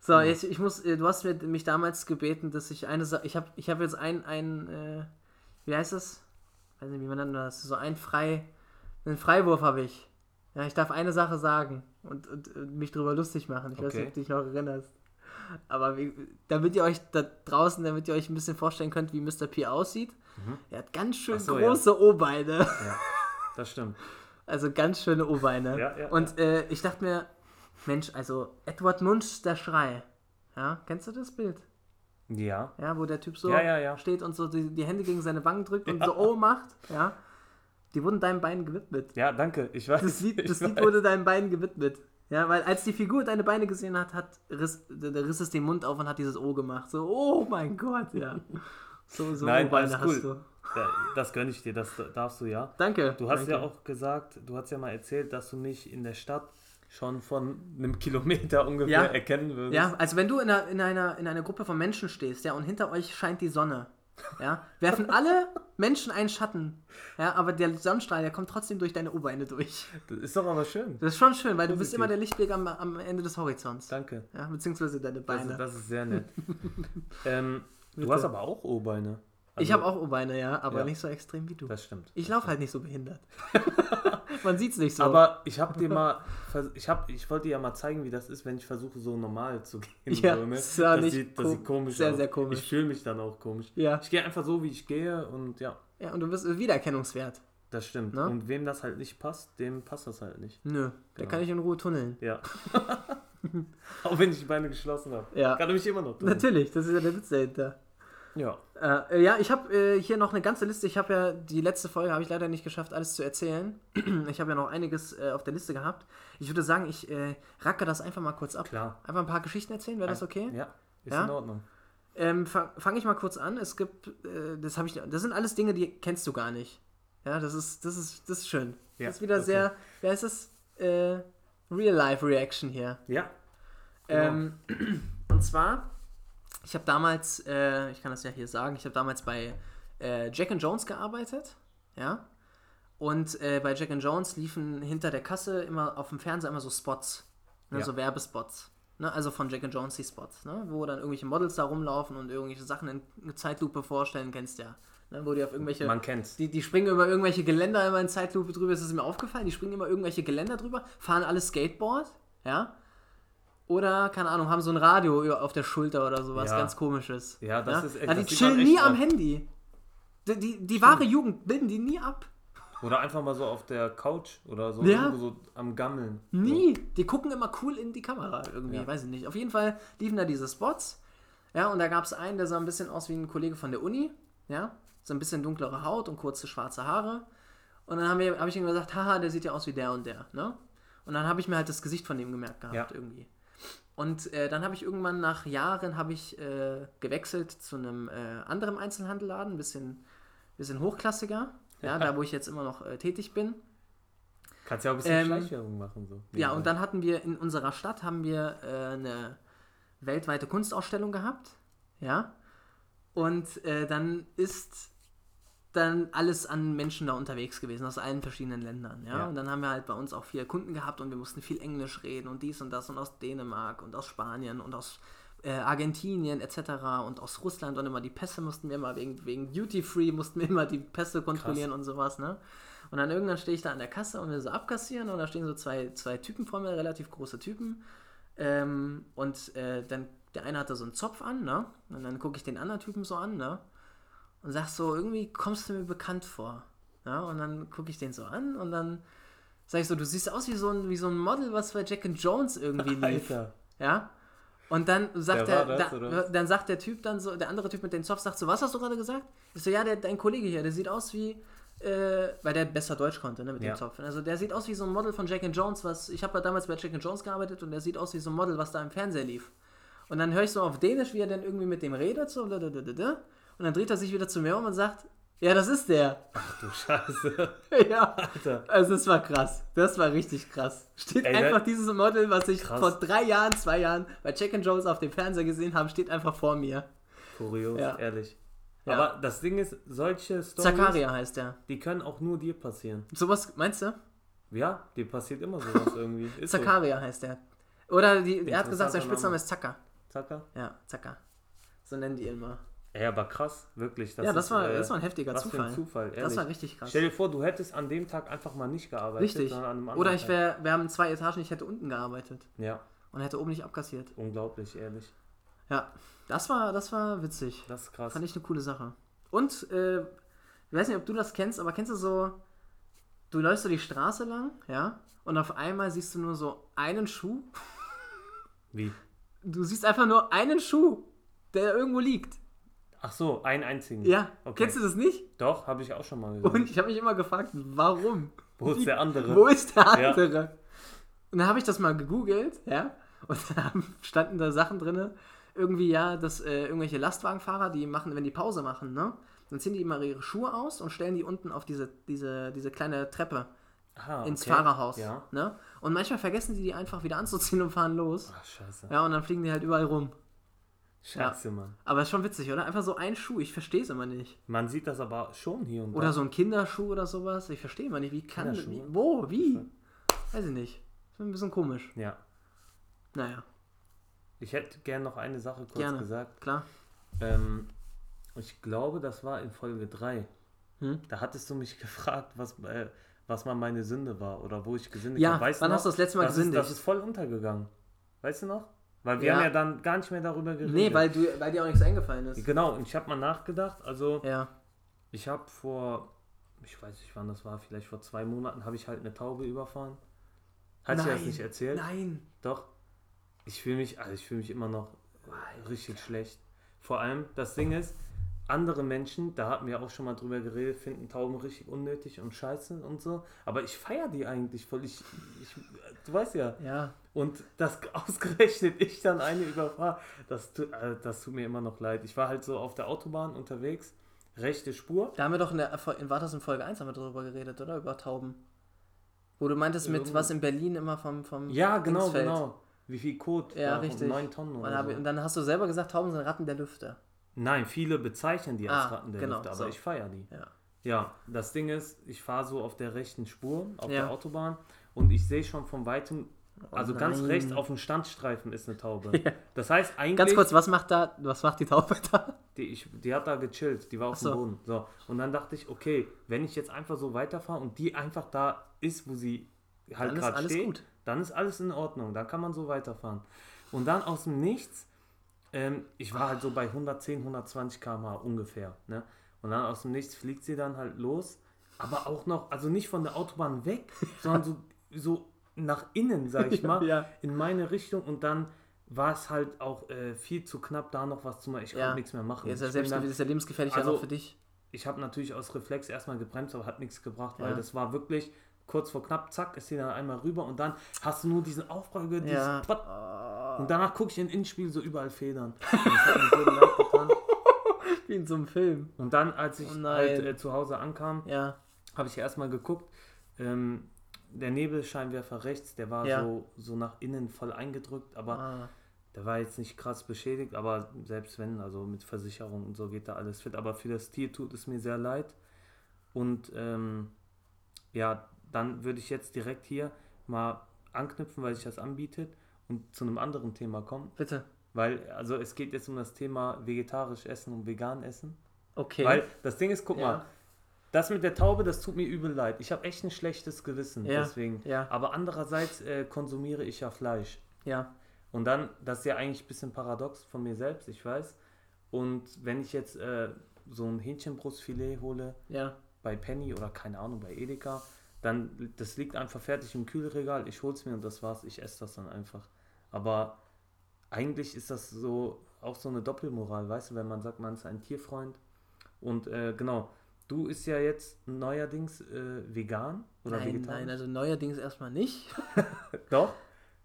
So, jetzt, ich muss, äh, du hast mir, mich damals gebeten, dass ich eine Sache, ich habe ich hab jetzt ein, ein äh, wie heißt das? Weiß nicht, wie man nennt das, so ein Frei, einen Freiwurf habe ich. Ja, ich darf eine Sache sagen und, und, und mich drüber lustig machen. Ich weiß Okay. nicht, ob du dich noch erinnerst. Aber wie, damit ihr euch da draußen, damit ihr euch ein bisschen vorstellen könnt, wie Mr. P aussieht, er hat ganz schön so, ja. große O-Beine. Ja, das stimmt. <laughs> Also ganz schöne O-Beine. Ja, ja, und Äh, ich dachte mir, Mensch, also Edward Munch, der Schrei. Ja, kennst du das Bild? Ja, Ja, wo der Typ so Ja, ja, ja. steht und so die, die Hände gegen seine Wangen drückt und so O macht. Ja, die wurden deinem Bein gewidmet. ja, danke. Ich weiß. Das Lied, das Lied weiß. wurde deinem Bein gewidmet. Ja, weil als die Figur deine Beine gesehen hat, hat riss, der riss es den Mund auf und hat dieses O gemacht. So, oh mein Gott, ja. So, so Nein, alles cool. hast du. Das gönne ich dir, das darfst du ja. Danke. Du hast danke. ja auch gesagt, du hast ja mal erzählt, dass du mich in der Stadt schon von einem <laughs> Kilometer ungefähr Ja. erkennen würdest. Ja, also wenn du in einer, in, einer, in einer Gruppe von Menschen stehst, ja, und hinter euch scheint die Sonne, ja, werfen alle <laughs> Menschen einen Schatten, ja, aber der Sonnenstrahl, der kommt trotzdem durch deine Oberbeine durch. Das ist doch aber schön. Das ist schon schön, weil du bist Positiv. immer der Lichtblick am, am Ende des Horizonts. Danke. Ja, beziehungsweise deine Das, Beine. ist- das ist sehr nett. <laughs> ähm, du hast aber auch O-Beine. ich Also, habe auch O-Beine, ja, aber Ja. nicht so extrem wie du. Das stimmt. Ich laufe halt nicht so behindert. Man sieht's nicht so. Aber ich habe dir mal, ich habe, ich wollte dir ja mal zeigen, wie das ist, wenn ich versuche so normal zu gehen. Ja, so, ne? das, nicht sieht, das sieht komisch sehr, aus. sehr komisch. Ich fühle mich dann auch komisch. ja. Ich gehe einfach so, wie ich gehe und ja, ja, und du bist wiedererkennungswert. das stimmt. Ne? Und wem das halt nicht passt, dem passt das halt nicht. Nö, der Genau. kann ich in Ruhe tunneln. Ja. <laughs> auch wenn ich die Beine geschlossen habe. Ja. Kann er mich immer noch tun. Natürlich, das ist ja der Witz dahinter. Ja. Äh, ja, ich habe äh, hier noch eine ganze Liste. Ich habe ja die letzte Folge habe ich leider nicht geschafft, alles zu erzählen. <clears throat> ich habe ja noch einiges äh, auf der Liste gehabt. Ich würde sagen, ich äh, racke das einfach mal kurz ab. Klar. Einfach ein paar Geschichten erzählen, wäre das okay? Ja, ist Ja? in Ordnung. Ähm, Fange fang ich mal kurz an. Es gibt, äh, das habe ich, das sind alles Dinge, die kennst du gar nicht. Ja, das ist, das ist, das ist schön. Ja, das ist wieder okay. sehr, wer ist das? Äh, Real Life Reaction hier. Ja, Ähm, <clears throat> und zwar, ich habe damals, äh, ich kann das ja hier sagen, ich habe damals bei äh, Jack and Jones gearbeitet, ja. Und äh, bei Jack and Jones liefen hinter der Kasse immer auf dem Fernseher immer so Spots, ne, Ja. so Werbespots. Ne, also von Jack and Jones die Spots, ne, wo dann irgendwelche Models da rumlaufen und irgendwelche Sachen in Zeitlupe vorstellen, kennst ja. Ne, wo die auf irgendwelche. Man kennt's. Die, die springen über irgendwelche Geländer immer in Zeitlupe drüber, ist es mir aufgefallen. Die springen immer irgendwelche Geländer drüber, fahren alle Skateboard, ja. Oder, keine Ahnung, haben so ein Radio auf der Schulter oder sowas, Ja. ganz komisches. Ja, das ist echt- Ja, die chillen nie am. Handy. Die, die, die wahre Jugend bilden die nie ab. Oder einfach mal so auf der Couch oder so, Ja. irgendwo so am Gammeln. Nie. Die gucken immer cool in die Kamera irgendwie, Ja. weiß ich nicht. Auf jeden Fall liefen da diese Spots. Ja, und da gab es einen, der sah ein bisschen aus wie ein Kollege von der Uni. Ja, so ein bisschen dunklere Haut und kurze schwarze Haare. Und dann habe hab ich ihm gesagt, haha, der sieht ja aus wie der und der. Ne? Und dann habe ich mir halt das Gesicht von dem gemerkt gehabt Ja. irgendwie. Und äh, dann habe ich irgendwann nach Jahren habe ich äh, gewechselt zu einem äh, anderen Einzelhandelladen, ein bisschen, bisschen hochklassiger. Ja, da wo ich jetzt immer noch äh, tätig bin. Kannst ja auch ein bisschen Ähm, Schleichwerbung machen. So. Ja, und dann hatten wir in unserer Stadt haben wir äh, eine weltweite Kunstausstellung gehabt. Ja. Und äh, dann ist dann alles an Menschen da unterwegs gewesen, aus allen verschiedenen Ländern. Ja? Ja. Und dann haben wir halt bei uns auch viele Kunden gehabt und wir mussten viel Englisch reden und dies und das und aus Dänemark und aus Spanien und aus äh, Argentinien etc. und aus Russland und immer die Pässe mussten wir immer wegen, wegen Duty Free mussten wir immer die Pässe kontrollieren und sowas, ne? Und dann irgendwann stehe ich da an der Kasse und will so abkassieren und da stehen so zwei, zwei Typen vor mir, relativ große Typen. Ähm, und äh, dann, der eine hatte so einen Zopf an, ne? Und dann gucke ich den anderen Typen so an, ne? Und sag so, irgendwie kommst du mir bekannt vor. Ja, und dann gucke ich den so an und dann sag ich so, du siehst aus wie so ein, wie so ein Model, was bei Jack and Jones irgendwie <laughs> lief. Alter. Ja. Und dann sagt der, war das, da, dann sagt der Typ dann so, der andere Typ mit dem Zopf sagt so, was hast du gerade gesagt? Ich so, ja, der, dein Kollege hier, der sieht aus wie, äh, weil der besser Deutsch konnte, ne, mit Ja. dem Zopf. Also der sieht aus wie so ein Model von Jack and Jones, was, ich habe ja damals bei Jack and Jones gearbeitet und der sieht aus wie so ein Model, was da im Fernseher lief. Und dann höre ich so auf Dänisch, wie er dann irgendwie mit dem redet, so, da, da, da, da, da. Und dann dreht er sich wieder zu mir um und sagt, ja, das ist der. Ach du Scheiße. <laughs> ja. Alter. Also das war krass. Das war richtig krass. Steht Ey, einfach da- dieses Model, was ich Krass. vor drei Jahren, zwei Jahren bei Jack and Jones auf dem Fernseher gesehen habe, steht einfach vor mir. Kurios, Ja. ehrlich. Ja. Aber das Ding ist, solche Stories, Zakaria heißt der. die können auch nur dir passieren. Sowas, meinst du? Ja, dir passiert immer sowas <laughs> irgendwie. Ist so. Zakaria heißt der. Oder die, er hat gesagt, sein Spitzname Name. ist Zacker. Zacker? Ja, Zacker. So nennen die ihn immer. Ja, aber krass, wirklich. ja, das ist, war, äh, das war ein heftiger was für Zufall. ein Zufall, ehrlich. Das war richtig krass. Stell dir vor, du hättest an dem Tag einfach mal nicht gearbeitet, Richtig. Oder ich wäre, wir haben zwei Etagen, ich hätte unten gearbeitet Ja, und hätte oben nicht abkassiert. unglaublich, ehrlich. Ja, das war, das war witzig. Das ist krass. Fand ich eine coole Sache. Und, äh, ich weiß nicht, ob du das kennst, aber kennst du so, du läufst so die Straße lang, ja, und auf einmal siehst du nur so einen Schuh. Wie? Du siehst einfach nur einen Schuh, der irgendwo liegt. Ach so, einen einzigen. Ja, Okay. kennst du das nicht? Doch, habe ich auch schon mal gesehen. Und ich habe mich immer gefragt, warum? Wo ist der andere? Wo ist der Ja. andere? Und dann habe ich das mal gegoogelt, ja, und <laughs> da standen da Sachen drin, irgendwie ja, dass äh, irgendwelche Lastwagenfahrer, die machen, wenn die Pause machen, ne, dann ziehen die immer ihre Schuhe aus und stellen die unten auf diese, diese, diese kleine Treppe Ah, ins okay. Fahrerhaus, Ja. ne? Und manchmal vergessen die die einfach wieder anzuziehen und fahren los. Ach, scheiße. Ja, und dann fliegen die halt überall rum. Scheiße, Mann. Aber ist schon witzig, oder? Einfach so ein Schuh, ich verstehe es immer nicht. Man sieht das aber schon hier und Oder da. so ein Kinderschuh oder sowas, ich verstehe immer nicht, wie kann, wie, wo, wie? Weiß ich nicht. Ist ein bisschen komisch. Ja. Naja, Ich hätte gern noch eine Sache kurz Gerne. gesagt. klar. Ähm, ich glaube, das war in Folge 3. Hm? Da hattest du mich <laughs> gefragt, was, äh, was mal meine Sünde war oder wo ich gesündigt Ja, habe. Weißt wann noch? hast du das letzte Mal das gesündigt? Ist, das ist voll untergegangen. Weißt du noch? Weil wir Ja. haben ja dann gar nicht mehr darüber geredet. Nee, weil, du, weil dir auch nichts eingefallen ist. Genau, und ich habe mal nachgedacht. Also, Ja. ich habe vor, ich weiß nicht wann das war, vielleicht vor zwei Monaten, habe ich halt eine Taube überfahren. Hat ich dir das Nein, nicht erzählt? Nein. Doch. Ich fühle mich, also ich fühle mich immer noch richtig schlecht. Vor allem, das Ding ist, andere Menschen, da hatten wir auch schon mal drüber geredet, finden Tauben richtig unnötig und scheiße und so. Aber ich feiere die eigentlich voll. Ich, ich, du weißt ja. Ja. Und das <laughs> ausgerechnet ich dann eine überfahre, das, äh, das tut mir immer noch leid. Ich war halt so auf der Autobahn unterwegs, rechte Spur. Da haben wir doch in der in, war das in Folge 1 haben wir drüber geredet, oder? Über Tauben. Wo du meintest mit Irgendwo- was in Berlin immer vom, vom Ja, genau, Dingsfeld. genau. wie viel Kot Ja, richtig. 9 Tonnen Und, oder hab, so. und dann hast du selber gesagt, Tauben sind Ratten der Lüfte. Nein, viele bezeichnen die als Ah, Ratten der genau, Lüfte, aber so. ich feiere die. Ja. Ja, das Ding ist, ich fahre so auf der rechten Spur, auf Ja. der Autobahn und ich sehe schon von weitem, Oh also ganz nein. rechts auf dem Standstreifen ist eine Taube. <laughs> Ja. Das heißt eigentlich, Ganz kurz, was macht da, was macht die Taube da? die, ich, die hat da gechillt, die war auf so. dem Boden. So. Und dann dachte ich, okay, wenn ich jetzt einfach so weiterfahre und die einfach da ist, wo sie halt gerade steht, gut. dann ist alles in Ordnung, dann kann man so weiterfahren. Und dann aus dem Nichts, ähm, ich war halt so bei 110, 120 km/h ungefähr. Ne? Und dann aus dem Nichts fliegt sie dann halt los, aber auch noch, also nicht von der Autobahn weg, <laughs> sondern so, so nach innen, sag ich mal, Ja. in meine Richtung und dann war es halt auch äh, viel zu knapp, da noch was zu machen. Ich Ja. konnte nichts mehr machen. Ist ja, Ich bin selbst, dann- ist ja lebensgefährlich Also- auch für dich. ich habe natürlich aus Reflex erstmal gebremst, aber hat nichts gebracht, weil Ja. das war wirklich kurz vor knapp, zack, ist sie dann einmal rüber und dann hast du nur diesen Aufprall, dieses Ja. Pott. Und danach gucke ich in Innenspiel so überall Federn. <laughs> Und das hat mir so leid getan. wie in so einem Film. Und dann, als ich Oh halt äh, zu Hause ankam, Ja. habe ich erstmal geguckt, ähm, der Nebelscheinwerfer rechts, der war Ja. so, so nach innen voll eingedrückt, aber Ah. der war jetzt nicht krass beschädigt, aber selbst wenn, also mit Versicherung und so geht da alles fit. Aber für das Tier tut es mir sehr leid. Und ähm, ja, dann würde ich jetzt direkt hier mal anknüpfen, weil sich das anbietet und zu einem anderen Thema kommen. Bitte. Weil, also es geht jetzt um das Thema vegetarisch essen und vegan essen. Okay. Weil das Ding ist, guck Ja. mal, das mit der Taube, das tut mir übel leid. Ich habe echt ein schlechtes Gewissen Ja, deswegen. ja. Aber andererseits äh, konsumiere ich ja Fleisch. ja. Und dann, das ist ja eigentlich ein bisschen paradox von mir selbst, ich weiß. Und wenn ich jetzt äh, so ein Hähnchenbrustfilet hole Ja. bei Penny oder keine Ahnung, bei Edeka, dann, das liegt einfach fertig im Kühlregal, ich hol's mir und das war's, ich esse das dann einfach. Aber eigentlich ist das so, auch so eine Doppelmoral, weißt du, wenn man sagt, man ist ein Tierfreund. Und äh, genau, du isst ja jetzt neuerdings äh, vegan oder Nein, vegetarisch? nein, also neuerdings erstmal nicht. <laughs> Doch?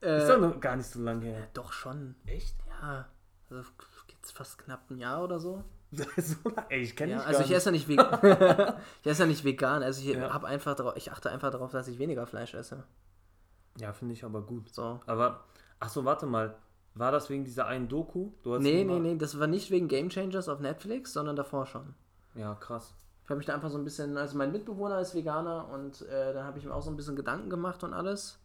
Äh, ist doch noch gar nicht so lange her. doch schon. Echt? Ja. Also jetzt fast knapp ein Jahr oder so. <laughs> so? Ey, ich kenne Ja, also ich esse ja nicht <laughs> vegan. <laughs> ich esse nicht vegan. Also ich Ja. einfach ich achte einfach darauf, dass ich weniger Fleisch esse. Ja, finde ich aber gut. So. Aber, ach so, warte mal. War das wegen dieser einen Doku? Du hast Nee, nee, nee, das war nicht wegen Game Changers auf Netflix, sondern davor schon. Ja, krass. Ich habe mich da einfach so ein bisschen, also mein Mitbewohner ist Veganer und äh, da habe ich mir auch so ein bisschen Gedanken gemacht und alles.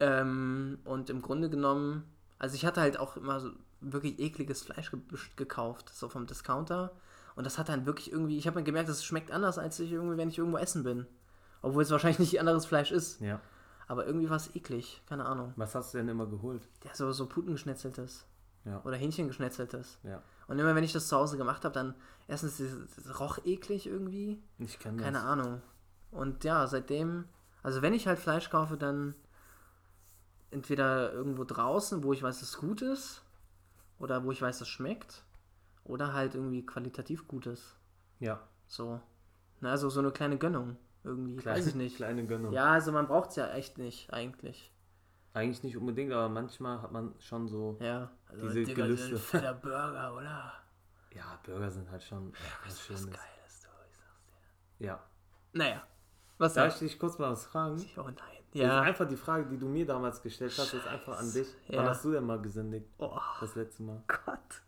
Ähm, und im Grunde genommen, also ich hatte halt auch immer so wirklich ekliges Fleisch ge gekauft, so vom Discounter. Und das hat dann wirklich irgendwie, ich habe mir gemerkt, es schmeckt anders, als ich irgendwie, wenn ich irgendwo essen bin. Obwohl es wahrscheinlich nicht anderes Fleisch ist. Ja. Aber irgendwie war es eklig, keine Ahnung. Was hast du denn immer geholt? Ja, so, so Putengeschnetzeltes. Ja. Oder Hähnchengeschnetzeltes. Ja. Und immer wenn ich das zu Hause gemacht habe, dann erstens, es roch eklig irgendwie. Ich kenne das. Keine Ahnung. Und ja, seitdem, also wenn ich halt Fleisch kaufe, dann entweder irgendwo draußen, wo ich weiß, dass es gut ist, oder wo ich weiß, es schmeckt, oder halt irgendwie qualitativ Gutes. Ja. So. Na, also so eine kleine Gönnung irgendwie. Kleine, weiß ich nicht. Kleine Gönnung. Ja, also man braucht es ja echt nicht, eigentlich. Eigentlich nicht unbedingt, aber manchmal hat man schon so. Ja. Also, Diese Digga, Gelüste. <laughs> fetter Burger, oder? Ja, Burger sind halt schon was Was Schönes. Geiles, du, ich sag's dir. Ja. Naja. Was Darf ich dich kurz mal was fragen? du? Oh nein. Das ist Ja. einfach die Frage, die du mir damals gestellt hast, ist einfach an dich. Wann Ja. hast du denn mal gesündigt? Oh Das letzte Mal. Gott.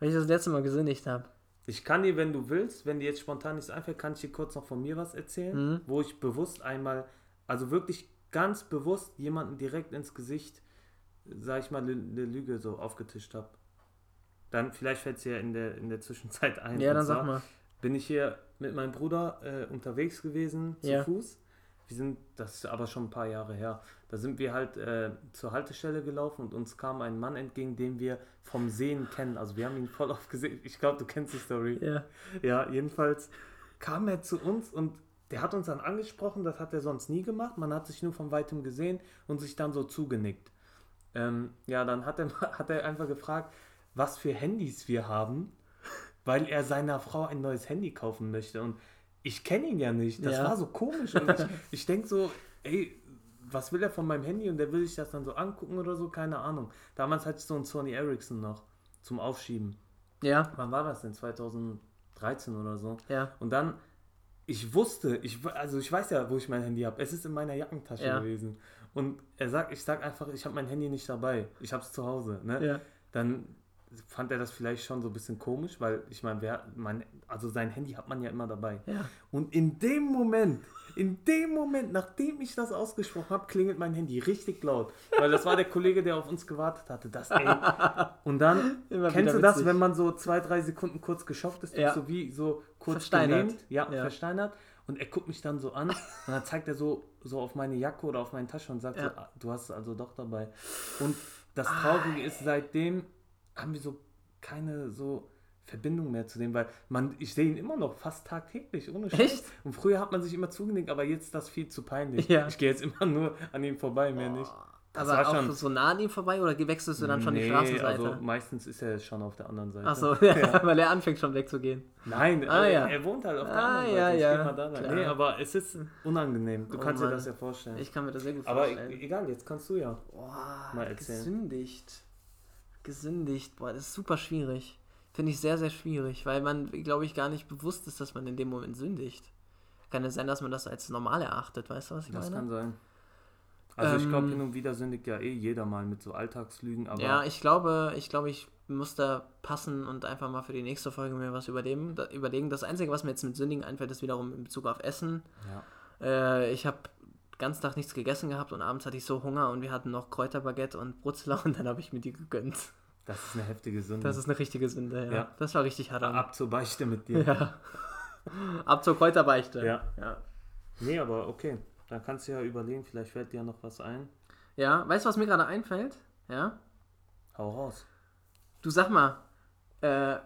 Wenn ich das letzte Mal gesündigt habe. Ich kann dir, wenn du willst, wenn dir jetzt spontan nichts einfällt, kann ich dir kurz noch von mir was erzählen, Mhm. wo ich bewusst einmal, also wirklich ganz bewusst jemanden direkt ins Gesicht, sag ich mal, eine Lüge so aufgetischt habe. Dann, vielleicht fällt es dir in der, in der Zwischenzeit ein. Ja, dann sag mal. Bin ich hier mit meinem Bruder äh, unterwegs gewesen, zu Ja. Fuß. Wir sind, das ist aber schon ein paar Jahre her. Da sind wir halt äh, zur Haltestelle gelaufen und uns kam ein Mann entgegen, den wir vom Sehen kennen. Also wir haben ihn voll <laughs> oft gesehen. Ich glaube, du kennst die Story. Ja. Ja, jedenfalls kam er zu uns und der hat uns dann angesprochen, das hat er sonst nie gemacht. Man hat sich nur von weitem gesehen und sich dann so zugenickt. Ähm, ja, dann hat er, <laughs> hat er einfach gefragt, was für Handys wir haben, weil er seiner Frau ein neues Handy kaufen möchte. Und ich kenne ihn ja nicht. Das Ja. war so komisch. Und ich, <laughs> ich denke so, ey, was will er von meinem Handy? Und der will sich das dann so angucken oder so, keine Ahnung. Damals hatte ich so einen Sony Ericsson noch zum Aufschieben. Ja. Wann war das denn? 2013 oder so. Ja. Und dann, ich wusste, ich, also ich weiß ja, wo ich mein Handy habe. Es ist in meiner Jackentasche Ja. gewesen. und er sagt, ich sag einfach, ich habe mein Handy nicht dabei, ich habe es zu Hause, ne? Ja. Dann fand er das vielleicht schon so ein bisschen komisch, weil ich meine, wer, mein, also sein Handy hat man ja immer dabei. Ja. Und in dem Moment, in dem Moment, nachdem ich das ausgesprochen habe, klingelt mein Handy richtig laut. Weil das war der Kollege, der auf uns gewartet hatte. Das, ey. <laughs> Und dann, Immer kennst du das, witzig. wenn man so zwei, drei Sekunden kurz geschockt ist, Ja. so wie so kurz Versteinert. gelähmt, ja, Ja. versteinert. Und er guckt mich dann so an und dann zeigt er so, so auf meine Jacke oder auf meine Tasche und sagt Ja. so, ah, du hast es also doch dabei. Und das Traurige ist, seitdem haben wir so keine so Verbindung mehr zu dem, weil man, ich sehe ihn immer noch fast tagtäglich, ohne Scheiß. Echt? Und früher hat man sich immer zugenickt, aber jetzt ist das viel zu peinlich. Ja. Ich gehe jetzt immer nur an ihm vorbei, mehr nicht. Das Aber auch schon- so nah an ihm vorbei oder wechselst du dann schon die Nee, Straßenseite? Also meistens ist er schon auf der anderen Seite. Achso, <laughs> ja, weil er anfängt schon wegzugehen. Nein, Ah, er, ja. er wohnt halt auf der Ah, anderen ja, Seite. Ich ja, mal da klar. Nee, aber es ist unangenehm. Du Oh kannst dir Mann. das ja vorstellen. Ich kann mir das sehr gut aber vorstellen. e- egal, jetzt kannst du ja. Boah, Mal erzählen. gesündigt. Gesündigt. Boah, das ist super schwierig. Finde ich sehr, sehr schwierig, weil man, glaube ich, gar nicht bewusst ist, dass man in dem Moment sündigt. Kann es sein, dass man das als normal erachtet, weißt du, was ich Das meine? kann sein. Also ich glaube, Ähm, hin und wieder sündigt ja eh jeder mal mit so Alltagslügen, aber ja, ich glaube, ich glaube, ich muss da passen und einfach mal für die nächste Folge mir was überlegen. Das Einzige, was mir jetzt mit Sündigen einfällt, ist wiederum in Bezug auf Essen. ja. Äh, ich habe ganz Tag nichts gegessen gehabt und abends hatte ich so Hunger und wir hatten noch Kräuterbaguette und Brutzler <laughs> und dann habe ich mir die gegönnt. das ist eine heftige Sünde. Das ist eine richtige Sünde, ja. Ja. Das war richtig hart. Ab zur Beichte mit dir. Ja. Ab zur Kräuterbeichte. Ja. ja. Nee, aber okay. Dann kannst du ja überlegen, vielleicht fällt dir noch was ein. Ja, weißt du, was mir gerade einfällt? Ja. Hau raus. Du sag mal, äh,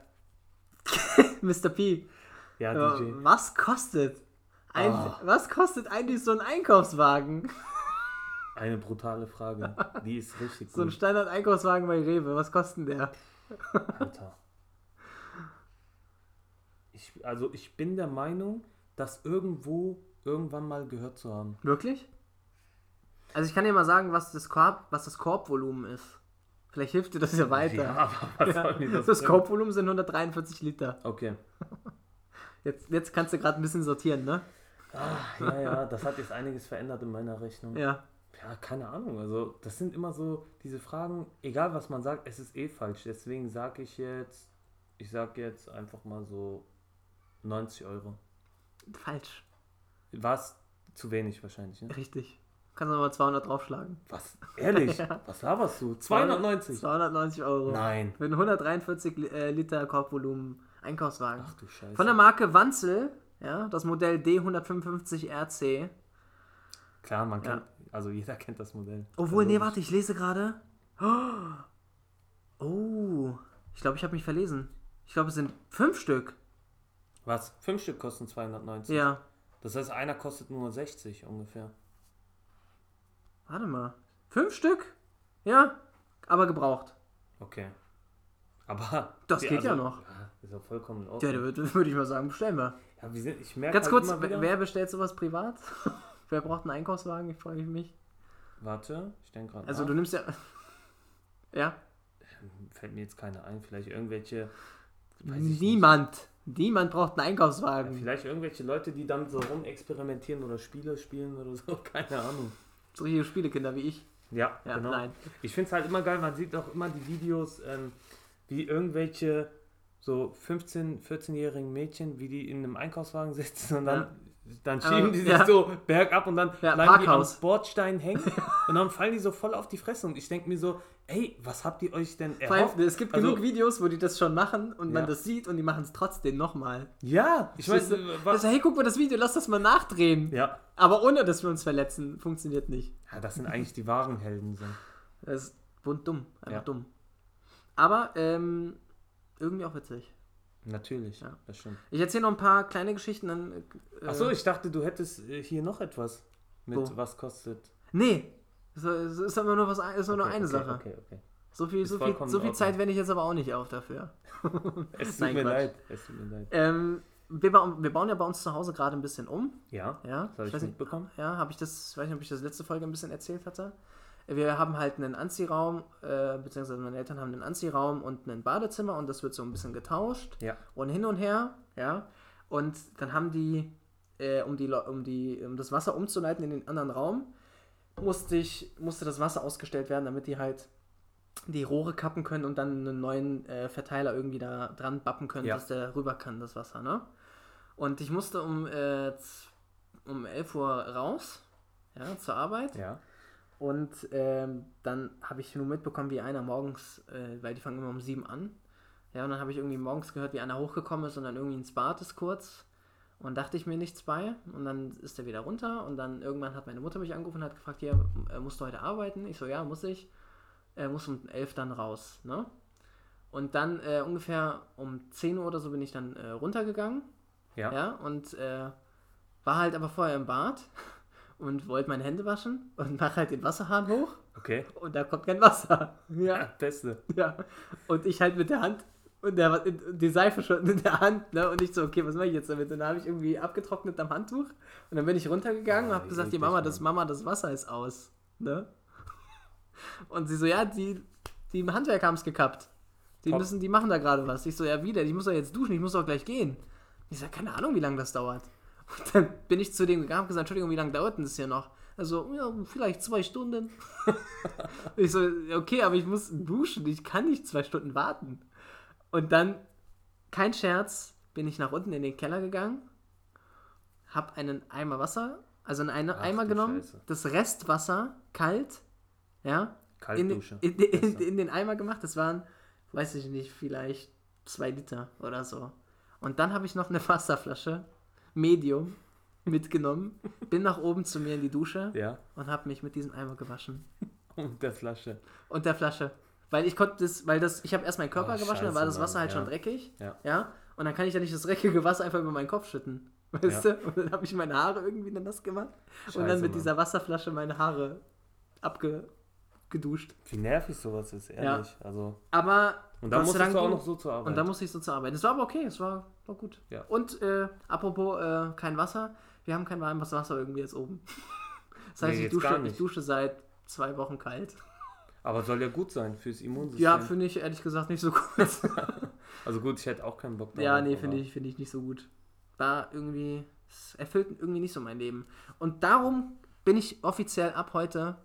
<laughs> Mr. P, Ja, äh, DJ. was kostet ein, Ah. was kostet eigentlich so ein Einkaufswagen? <laughs> Eine brutale Frage. Die ist richtig So ein. Standard-Einkaufswagen bei Rewe, was kostet denn der? Alter. Ich, also ich bin der Meinung, das irgendwo irgendwann mal gehört zu haben. Wirklich? Also ich kann dir mal sagen, was das, Korb, was das Korbvolumen ist. Vielleicht hilft dir das ja weiter. Ja, aber was mir das das? Korbvolumen sind 143 Liter. Okay. Jetzt, jetzt kannst du gerade ein bisschen sortieren, ne? Ah, ja, ja, das hat jetzt einiges verändert in meiner Rechnung. Ja. Ja. keine Ahnung. Also, das sind immer so diese Fragen, egal was man sagt, es ist eh falsch. Deswegen sage ich jetzt, ich sage jetzt einfach mal so 90 Euro. Falsch. War es zu wenig wahrscheinlich, ne? Richtig. Kannst du nochmal 200 draufschlagen. Was? Ehrlich? <laughs> Was laberst du? 290? 290 Euro. Nein. Einen 143 Li- äh, Liter Korbvolumen Einkaufswagen. Ach du Scheiße. Von der Marke Wanzel, ja, das Modell D155RC. Klar, man kennt, also jeder kennt das Modell. Obwohl, Also, nee, warte, ich lese gerade. <gasps> Oh, ich glaube, ich habe mich verlesen. Ich glaube, es sind fünf Stück. Was? Fünf Stück kosten 290? Ja, Das heißt, einer kostet nur 60 ungefähr. warte mal. Fünf Stück? Ja, aber gebraucht. Okay. Aber. Das <laughs> geht ja noch. Ja, ist ja vollkommen in Ja, Ordnung. da würde würd ich mal sagen, bestellen wir. Ja, sind, ich merke Ganz halt kurz, wer bestellt sowas privat? <laughs> wer braucht einen Einkaufswagen? Ich frage mich. Warte, ich denke gerade. Also, nach. du nimmst ja. <laughs> Ja? Fällt mir jetzt keiner ein. Vielleicht irgendwelche. Niemand. Niemand braucht einen Ja, Einkaufswagen. vielleicht irgendwelche Leute, die dann so rumexperimentieren oder Spiele spielen oder so. <laughs> Keine Ahnung. So richtige Spielekinder wie ich. Ja, Ja, genau. nein. Ich finde es halt immer geil, man sieht auch immer die Videos, ähm, wie irgendwelche so 15-, 14-jährigen Mädchen, wie die in einem Einkaufswagen <laughs> sitzen und dann, Ja. dann Aber, schieben die sich ja. so bergab und dann Ja, bleiben die am Parkhaus. Bordstein hängen <laughs> und dann fallen die so voll auf die Fresse und ich denke mir so, ey, was habt ihr euch denn Vor allem, erhofft? es gibt Also- genug Videos, wo die das schon machen und man das sieht und die machen es trotzdem nochmal. Ja, ich weiß, ist, hey, guck mal das Video, lass das mal nachdrehen. ja. Aber ohne, dass wir uns verletzen, funktioniert nicht. ja, das sind eigentlich die wahren Helden. So. Das ist bunt dumm, einfach dumm. Aber ähm, irgendwie auch witzig. Natürlich, Ja. das stimmt. Ich erzähle noch ein paar kleine Geschichten, dann. Äh, Achso, ich dachte, du hättest äh, hier noch etwas mit Wo? was kostet. Nee, es ist aber nur was, ist nur, nur Okay, eine okay, Sache. Okay, okay. So viel, Ist so viel, so viel. Zeit wende ich jetzt aber auch nicht auf dafür. <laughs> Es tut Nein, mir Quatsch. leid. Es tut mir leid. Ähm, wir, bauen, wir bauen ja bei uns zu Hause gerade ein bisschen um. Ja, Ja, das habe ich nicht, mitbekommen. ja, habe ich das, ich weiß nicht, ob ich das letzte Folge ein bisschen erzählt hatte. Wir haben halt einen Anziehraum, äh, beziehungsweise meine Eltern haben einen Anziehraum und ein Badezimmer und das wird so ein bisschen getauscht Ja. und hin und her, ja. Und dann haben die, äh, um die, um die, um das Wasser umzuleiten in den anderen Raum, musste ich, musste das Wasser ausgestellt werden, damit die halt die Rohre kappen können und dann einen neuen äh, Verteiler irgendwie da dran bappen können, Ja. dass der rüber kann, das Wasser, ne? Und ich musste um, äh, um 11 Uhr raus, ja, zur Arbeit. Ja. Und ähm, dann habe ich nur mitbekommen, wie einer morgens, äh, weil die fangen immer um sieben an. Ja, und dann habe ich irgendwie morgens gehört, wie einer hochgekommen ist und dann irgendwie ins Bad ist kurz. Und dachte ich mir nichts bei. Und dann ist er wieder runter. Und dann irgendwann hat meine Mutter mich angerufen und hat gefragt, hier, äh, musst du heute arbeiten? Ich so, ja, muss ich. Äh, muss um elf dann raus, ne? Und dann äh, ungefähr um 10 Uhr oder so bin ich dann äh, runtergegangen. Ja. Ja, und äh, war halt aber vorher im Bad und wollte meine Hände waschen und mach halt den Wasserhahn hoch Okay. und da kommt kein Wasser. <laughs> Ja, Beste. ja. Und ich halt mit der Hand und der, die Seife schon in der Hand, ne? Und ich so, okay, was mache ich jetzt damit? Und dann habe ich irgendwie abgetrocknet am Handtuch und dann bin ich runtergegangen und Ah, habe gesagt, die Mama, das. Mama, das Wasser ist aus, ne? Und sie so, ja, die, die im Handwerk haben es gekappt. Die Top. müssen, die machen da gerade was. Ich so, ja, wieder, ich muss doch jetzt duschen, ich muss doch gleich gehen. Ich sag, keine Ahnung, wie lange das dauert. Und <laughs> dann bin ich zu dem gegangen und gesagt, Entschuldigung, wie lange dauert denn das hier noch? Also, ja, vielleicht zwei Stunden. <laughs> ich so, okay, aber ich muss duschen, ich kann nicht zwei Stunden warten. Und dann, kein Scherz, bin ich nach unten in den Keller gegangen, hab einen Eimer Wasser, also einen Ach, Eimer genommen, Scheiße. das Restwasser kalt, ja, in, den- Kaltdusche. in, in, Besser. in den Eimer gemacht. Das waren, weiß ich nicht, vielleicht zwei Liter oder so. Und dann habe ich noch eine <laughs> Wasserflasche, Medium, mitgenommen, bin nach oben zu mir in die Dusche Ja. und habe mich mit diesem Eimer gewaschen. Und der Flasche. und der Flasche. Weil ich konnte das, weil das, ich habe erst meinen Körper Oh, gewaschen, dann war scheiße, das Wasser Mann, halt ja. schon dreckig. Ja. Ja. Und dann kann ich ja nicht das dreckige Wasser einfach über meinen Kopf schütten. <laughs> Weißt du? Und dann habe ich meine Haare irgendwie dann nass gemacht. und dann Scheiße, mit Mann. dieser Wasserflasche meine Haare abgeduscht. Wie nervig sowas ist, ehrlich. Also, Aber und dann sei musstest du auch noch so zur Arbeit. Und dann musste ich so zur Arbeit. Es war aber okay, es war, war gut. Ja. Und äh, apropos äh, kein Wasser, wir haben kein warmes Wasser irgendwie jetzt oben. <laughs> Das heißt, Nee, ich, dusche, ich dusche seit zwei Wochen kalt. Aber soll ja gut sein fürs Immunsystem. Ja, finde ich ehrlich gesagt nicht so gut. <laughs> also gut, ich hätte auch keinen Bock ja, darauf, nee, finde ich, finde ich nicht so gut. War irgendwie, es erfüllt irgendwie nicht so mein Leben. Und darum bin ich offiziell ab heute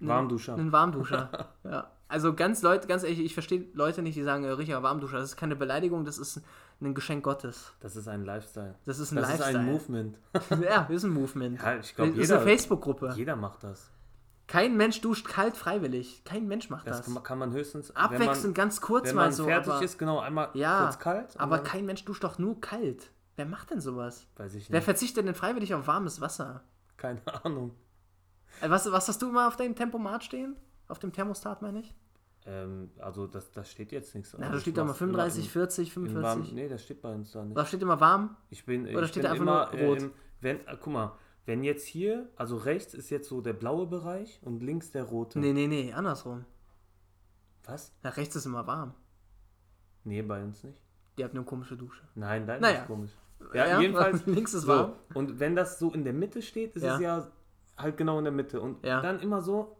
ein- Warmduscher. Ein Warmduscher. <laughs> ja. Also ganz Leute, ganz ehrlich, ich verstehe Leute nicht, die sagen, äh, richtiger Warmduscher. Das ist keine Beleidigung, das ist ein Geschenk Gottes. Das ist ein Lifestyle. Das ist ein Das Lifestyle. ist ein Movement. <laughs> ja, das ist ein Movement. Ja, ich das glaube, ist eine jeder, Facebook-Gruppe. jeder macht das. Kein Mensch duscht kalt freiwillig. Kein Mensch macht Das das. kann man, man höchstens, Abwechselnd, ganz kurz wenn mal man so. fertig aber, ist, genau, einmal Ja, kurz kalt. aber dann, kein Mensch duscht doch nur kalt. Wer macht denn sowas? Weiß ich Wer nicht. verzichtet denn freiwillig auf warmes Wasser? Keine Ahnung. Äh, Was, was hast du immer auf deinem Tempomat stehen? Auf dem Thermostat, meine ich? Ähm, also, das, das steht jetzt nichts. Na, Also da ich steht doch mal mach's 35, immer 40, im, im 45. warmen, Nee, das steht bei uns da nicht. Was steht immer warm? Ich bin, Oder ich steht bin da einfach immer, nur rot? Äh, im, wenn, äh, guck mal, wenn jetzt hier, also rechts ist jetzt so der blaue Bereich und links der rote. Nee, nee, nee, andersrum. Was? Na, rechts ist immer warm. Nee, bei uns nicht. Die hat eine komische Dusche. Nein, dein Naja. ist komisch. Ja, jedenfalls. <laughs> Links ist so. warm. Und wenn das so in der Mitte steht, ist Ja. es ja halt genau in der Mitte. Und Ja. dann immer so,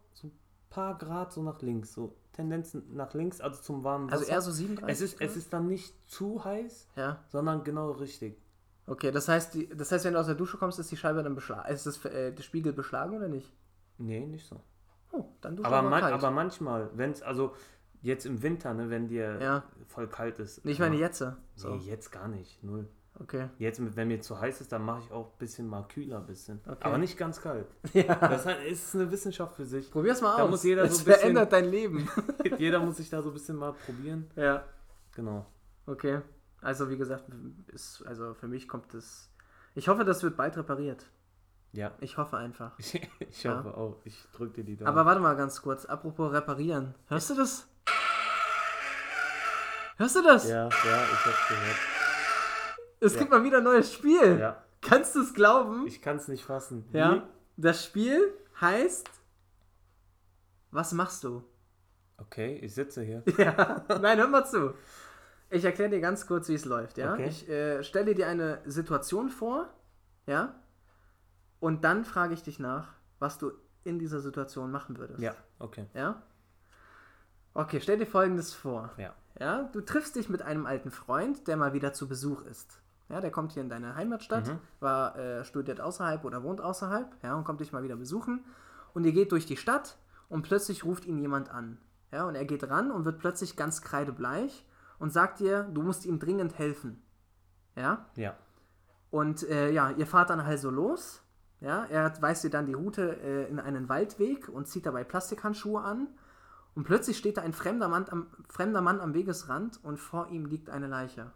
paar Grad so nach links. So Tendenzen nach links, also zum warmen Wasser. Also eher so 37. es ist, es ist dann nicht zu heiß, Ja. sondern genau richtig. Okay, das heißt, die, das heißt, wenn du aus der Dusche kommst, ist die Scheibe dann beschlagen. Ist das, äh, der Spiegel beschlagen oder nicht? Nee, nicht so. Oh, dann dusche Aber, man, kalt. aber manchmal, wenn es, also jetzt im Winter, ne, wenn dir Ja. voll kalt ist. Ich meine jetzt. So. Nee, jetzt gar nicht, null. Okay. Jetzt, wenn mir zu heiß ist, dann mache ich auch ein bisschen mal kühler, ein bisschen. Okay. Aber nicht ganz kalt. <laughs> Ja. Das ist eine Wissenschaft für sich. Probier's mal Da aus. muss jeder so es ein bisschen- verändert dein Leben. <laughs> Jeder muss sich da so ein bisschen mal probieren. ja. Genau. Okay. Also wie gesagt, ist, also für mich kommt das. Ich hoffe, das wird bald repariert. Ja, Ich hoffe einfach. <laughs> ich, ich Ja. hoffe auch. Ich drücke dir die Daumen. Aber warte mal ganz kurz. Apropos reparieren. Hörst du das? Hörst du das? ja, ja, ich hab's gehört. Es Ja. gibt mal wieder ein neues Spiel. Ja, Kannst du es glauben? ich kann es nicht fassen. ja. Das Spiel heißt. Was machst du? Okay, ich sitze hier. <laughs> Ja, nein, hör mal zu. Ich erkläre dir ganz kurz, wie es läuft, ja? Okay. Ich äh, stelle dir eine Situation vor, ja? Und dann frage ich dich nach, was du in dieser Situation machen würdest. Ja, okay. Ja? Okay, stell dir folgendes vor. Ja. Ja, du triffst dich mit einem alten Freund, der mal wieder zu Besuch ist. Ja, der kommt hier in deine Heimatstadt, Mhm. war äh, studiert außerhalb oder wohnt außerhalb, ja, und kommt dich mal wieder besuchen. und ihr geht durch die Stadt und plötzlich ruft ihn jemand an. Ja, und er geht ran und wird plötzlich ganz kreidebleich und sagt dir, du musst ihm dringend helfen. Ja? Ja. Und äh, ja, ihr fahrt dann also los. Ja, er weist dir dann die Route äh, in einen Waldweg und zieht dabei Plastikhandschuhe an. Und plötzlich steht da ein fremder Mann, am, fremder Mann am Wegesrand und vor ihm liegt eine Leiche.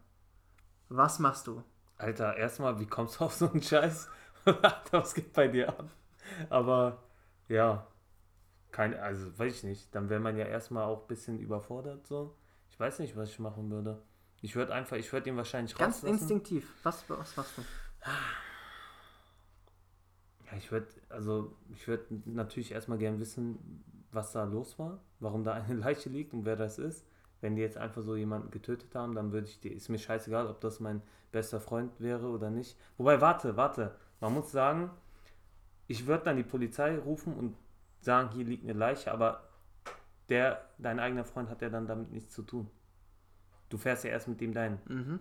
Was machst du? Alter, erstmal, wie kommst du auf so einen Scheiß? <laughs> Was geht bei dir ab? Aber ja, keine, also weiß ich nicht. Dann wäre man ja erstmal auch ein bisschen überfordert so. Ich weiß nicht, was ich machen würde. Ich würde einfach, ich würde ihn wahrscheinlich Ganz rauslassen. instinktiv. Was, was machst du? Ja, ich würde, also ich würde natürlich erstmal gern wissen, was da los war, warum da eine <laughs> Leiche liegt und wer das ist. Wenn die jetzt einfach so jemanden getötet haben, dann würde ich die, ist mir scheißegal, ob das mein bester Freund wäre oder nicht. Wobei, warte, warte, man muss sagen, ich würde dann die Polizei rufen und sagen, hier liegt eine Leiche, aber der, dein eigener Freund hat ja dann damit nichts zu tun. Du fährst ja erst mit dem dahin. Mhm.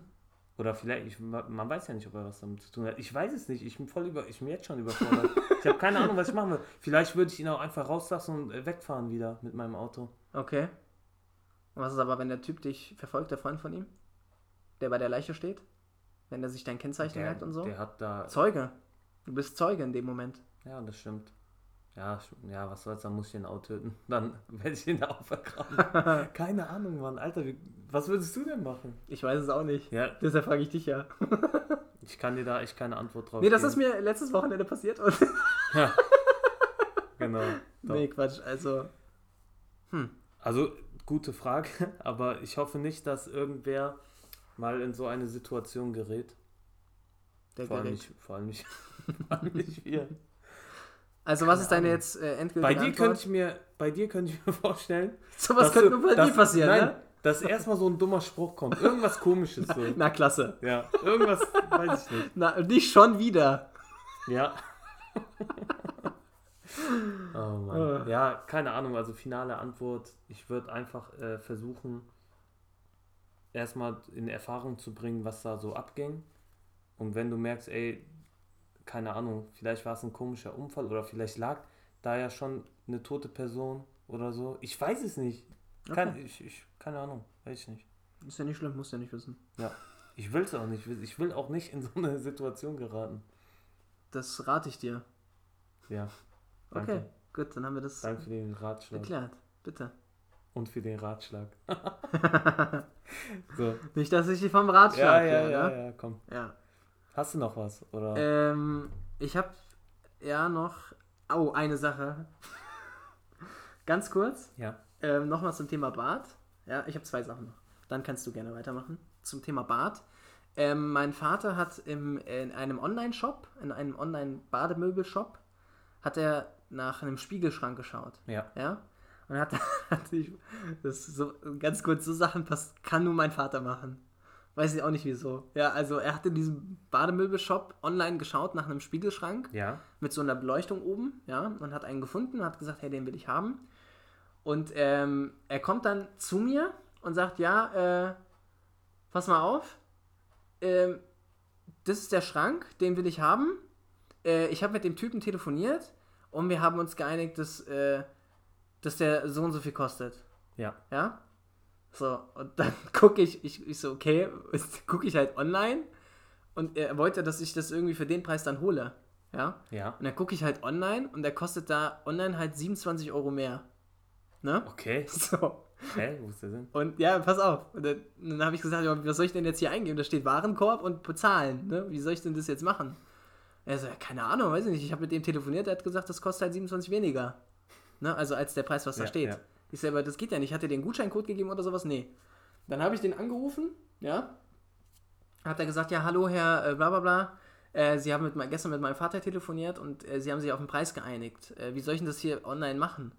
Oder vielleicht, ich, man weiß ja nicht, ob er was damit zu tun hat. Ich weiß es nicht. Ich bin voll über, ich bin jetzt schon überfordert. <laughs> ich habe keine Ahnung, was ich machen will. Vielleicht würde ich ihn auch einfach rauslassen und äh, wegfahren wieder mit meinem Auto. Okay. Und was ist aber, wenn der Typ dich verfolgt, der Freund von ihm? Der bei der Leiche steht? Wenn er sich dein Kennzeichen Der, merkt und so? der hat da, Zeuge. Du bist Zeuge in dem Moment. ja, das stimmt. Ja, ja, was soll's, dann muss ich ihn auch töten. <laughs> Dann werde ich ihn auch vergraben. <laughs> keine Ahnung, Mann. Alter, wie, was würdest du denn machen? Ich weiß es auch nicht. Ja, Deshalb frage ich dich ja. <laughs> ich kann dir da echt keine Antwort drauf Nee, das geben. ist mir letztes Wochenende passiert und. Ja. genau. Doch. nee, Quatsch. Also. Also, gute Frage, <laughs> aber ich hoffe nicht, dass irgendwer mal in so eine Situation gerät. Der Vor allem nicht, vor allem nicht, <laughs> vor allem nicht <laughs> wir. Also, was Keine ist deine Ahnung. jetzt äh, endgültige Bei dir Antwort? könnte ich mir, bei dir könnte ich mir vorstellen, so was dass könnte nur bei dir passieren, nein, ne? dass erstmal so ein dummer Spruch kommt. Irgendwas komisches so. Na, klasse. Ja, irgendwas, weiß ich nicht. Na, nicht schon wieder. Ja. Oh Mann. Äh. Ja, keine Ahnung, also finale Antwort. Ich würde einfach äh, versuchen, erstmal in Erfahrung zu bringen, was da so abging. Und wenn du merkst, ey, keine Ahnung, vielleicht war es ein komischer Unfall oder vielleicht lag da ja schon eine tote Person oder so. Ich weiß es nicht. Kein, Okay. ich, ich, keine Ahnung, weiß ich nicht. Ist ja nicht schlimm, musst ja nicht wissen. Ich will es auch nicht wissen. Ich will auch nicht in so eine Situation geraten. Das rate ich dir. Ja. Danke. Okay, gut, dann haben wir das Danke für den Ratschlag. erklärt. Bitte. Und für den Ratschlag. <laughs> <laughs> so. Nicht, dass ich dich vom Ratschlag Ja, ja, höre, ja, ne? ja, komm. ja. Hast du noch was? Oder? Ähm, ich habe ja noch. Oh, eine Sache. <laughs> Ganz kurz. ja. Ähm, Nochmal zum Thema Bad. Ja, ich habe zwei Sachen noch. Dann kannst du gerne weitermachen. Zum Thema Bad. Ähm, mein Vater hat im, in einem Online-Shop, in einem Online-Bademöbel-Shop, hat er nach einem Spiegelschrank geschaut. Ja. Ja. Und hat, <laughs> hat sich, das so ganz kurz, so Sachen pass, kann nur mein Vater machen. Weiß ich auch nicht wieso. Ja, also er hat in diesem Bademöbel-Shop online geschaut nach einem Spiegelschrank Ja. mit so einer Beleuchtung oben, ja, und hat einen gefunden und hat gesagt, hey, den will ich haben. Und ähm, er kommt dann zu mir und sagt, ja, äh, pass mal auf, ähm, das ist der Schrank, den will ich haben. Äh, ich habe mit dem Typen telefoniert und wir haben uns geeinigt, dass, äh, dass der so und so viel kostet. Ja. Ja? So, und dann <laughs> gucke ich, ich, ich so, okay, gucke ich halt online und er wollte, dass ich das irgendwie für den Preis dann hole. Ja? Ja. Und dann gucke ich halt online und der kostet da online halt 27 Euro mehr. Ne? Okay. <laughs> So. Hä? Wo ist der Sinn? Und ja, pass auf. Und dann, dann habe ich gesagt, was soll ich denn jetzt hier eingeben? Da steht Warenkorb und bezahlen. Ne? Wie soll ich denn das jetzt machen? Er so, ja, keine Ahnung, weiß ich nicht. Ich habe mit dem telefoniert, der hat gesagt, das kostet halt 27 weniger. Ne? Also als der Preis, was da Ja, steht. ja. Ich selber, das geht ja nicht. Hat er den Gutscheincode gegeben oder sowas? Nee. Dann habe ich den angerufen, ja. Hat er gesagt, ja, hallo Herr äh, bla bla bla. Äh, Sie haben mit, gestern mit meinem Vater telefoniert und äh, Sie haben sich auf den Preis geeinigt. Äh, wie soll ich denn das hier online machen?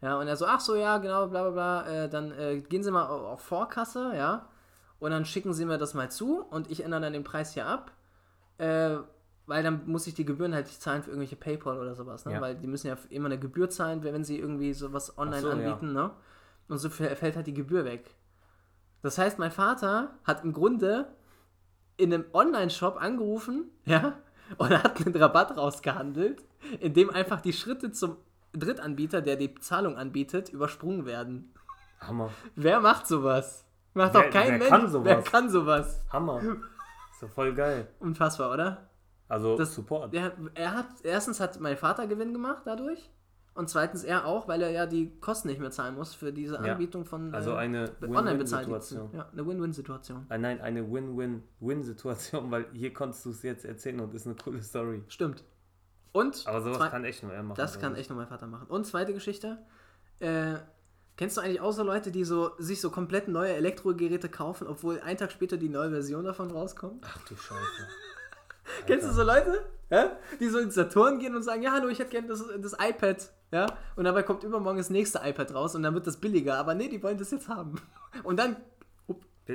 Ja, und er so, ach so, ja, genau, bla bla bla. Äh, dann gehen Sie mal auf, auf Vorkasse, ja. Und dann schicken Sie mir das mal zu und ich ändere dann den Preis hier ab. Weil dann muss ich die Gebühren halt nicht zahlen für irgendwelche PayPal oder sowas, ne? Ja. Weil die müssen ja immer eine Gebühr zahlen, wenn sie irgendwie sowas online so, ja. anbieten, ne? Und so fä- fällt halt die Gebühr weg. Das heißt, mein Vater hat im Grunde in einem Online-Shop angerufen, <laughs> ja, und hat einen Rabatt rausgehandelt, in dem einfach die Schritte zum Drittanbieter, der die Bezahlung anbietet, übersprungen werden. Hammer. Wer macht sowas? Macht Wer- doch kein wer Mensch. kann sowas? Wer kann sowas? Hammer. Ist doch voll geil. Unfassbar, oder? Also Das- Support. Der, er hat, erstens hat mein Vater Gewinn gemacht dadurch. Und zweitens er auch, weil er ja die Kosten nicht mehr zahlen muss für diese Ja. Anbietung von Also äh, eine online bezahlt. Win-Win-Situation. Ja, eine Win-Win-Situation. Äh, Nein, eine Win-Win-Win-Situation, weil hier konntest du es jetzt erzählen und ist eine coole Story. Stimmt. Und Aber sowas kann echt nur er machen. das glaub kann echt nur mein Vater machen. Und zweite Geschichte. Äh, kennst du eigentlich auch so Leute, die so, sich so komplett neue Elektrogeräte kaufen, obwohl ein Tag später die neue Version davon rauskommt? Ach du Scheiße. <laughs> Kennst du so Leute, ja? die so ins Saturn gehen und sagen, ja, hallo, ich hätte gerne das, das iPad, ja, und dabei kommt übermorgen das nächste iPad raus und dann wird das billiger, aber nee, die wollen das jetzt haben. <laughs> Und dann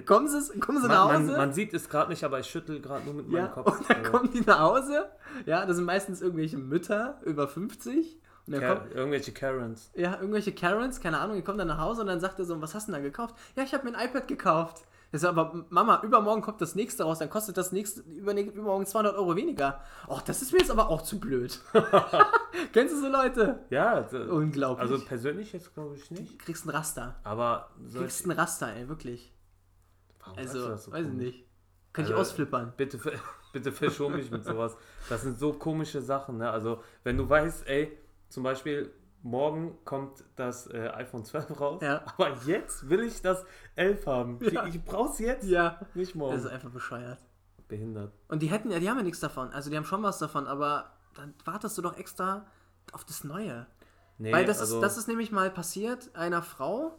kommen sie, kommen sie nach Man, Hause, man, man sieht es gerade nicht, aber ich schüttel gerade nur mit ja, meinem Kopf. und dann Also, kommen die nach Hause, ja, das sind meistens irgendwelche Mütter über 50 und dann Ka- kommt, irgendwelche Karens. ja, irgendwelche Karens, keine Ahnung, die kommen dann nach Hause und dann sagt er so, was hast du denn da gekauft? Ja, ich habe mir ein iPad gekauft. Ich sag, aber Mama, übermorgen kommt das nächste raus, dann kostet das nächste übermorgen 200 Euro weniger. Och, das ist mir jetzt aber auch zu blöd. <laughs> <laughs> Kennst du so Leute? Ja, d- Unglaublich. also persönlich jetzt glaube ich nicht. kriegst ein Raster. Aber Kriegst solche, ein Raster, ey, wirklich. Warum sagst du Also, das so weiß ich nicht. Kann ich Also, ausflippern. Bitte, <laughs> bitte verschon mich mit sowas. Das sind so komische Sachen. Ne? Also, wenn du weißt, ey, zum Beispiel, morgen kommt das äh, iPhone 12 raus, Ja. aber jetzt will ich das 11 haben. Ja. Ich, ich brauch's jetzt, Ja. nicht Das morgen. ist einfach bescheuert. Behindert. Und die hätten ja, die haben ja nichts davon. Also die haben schon was davon, aber dann wartest du doch extra auf das Neue. Nee, Weil das, also, ist, das ist nämlich mal passiert, einer Frau,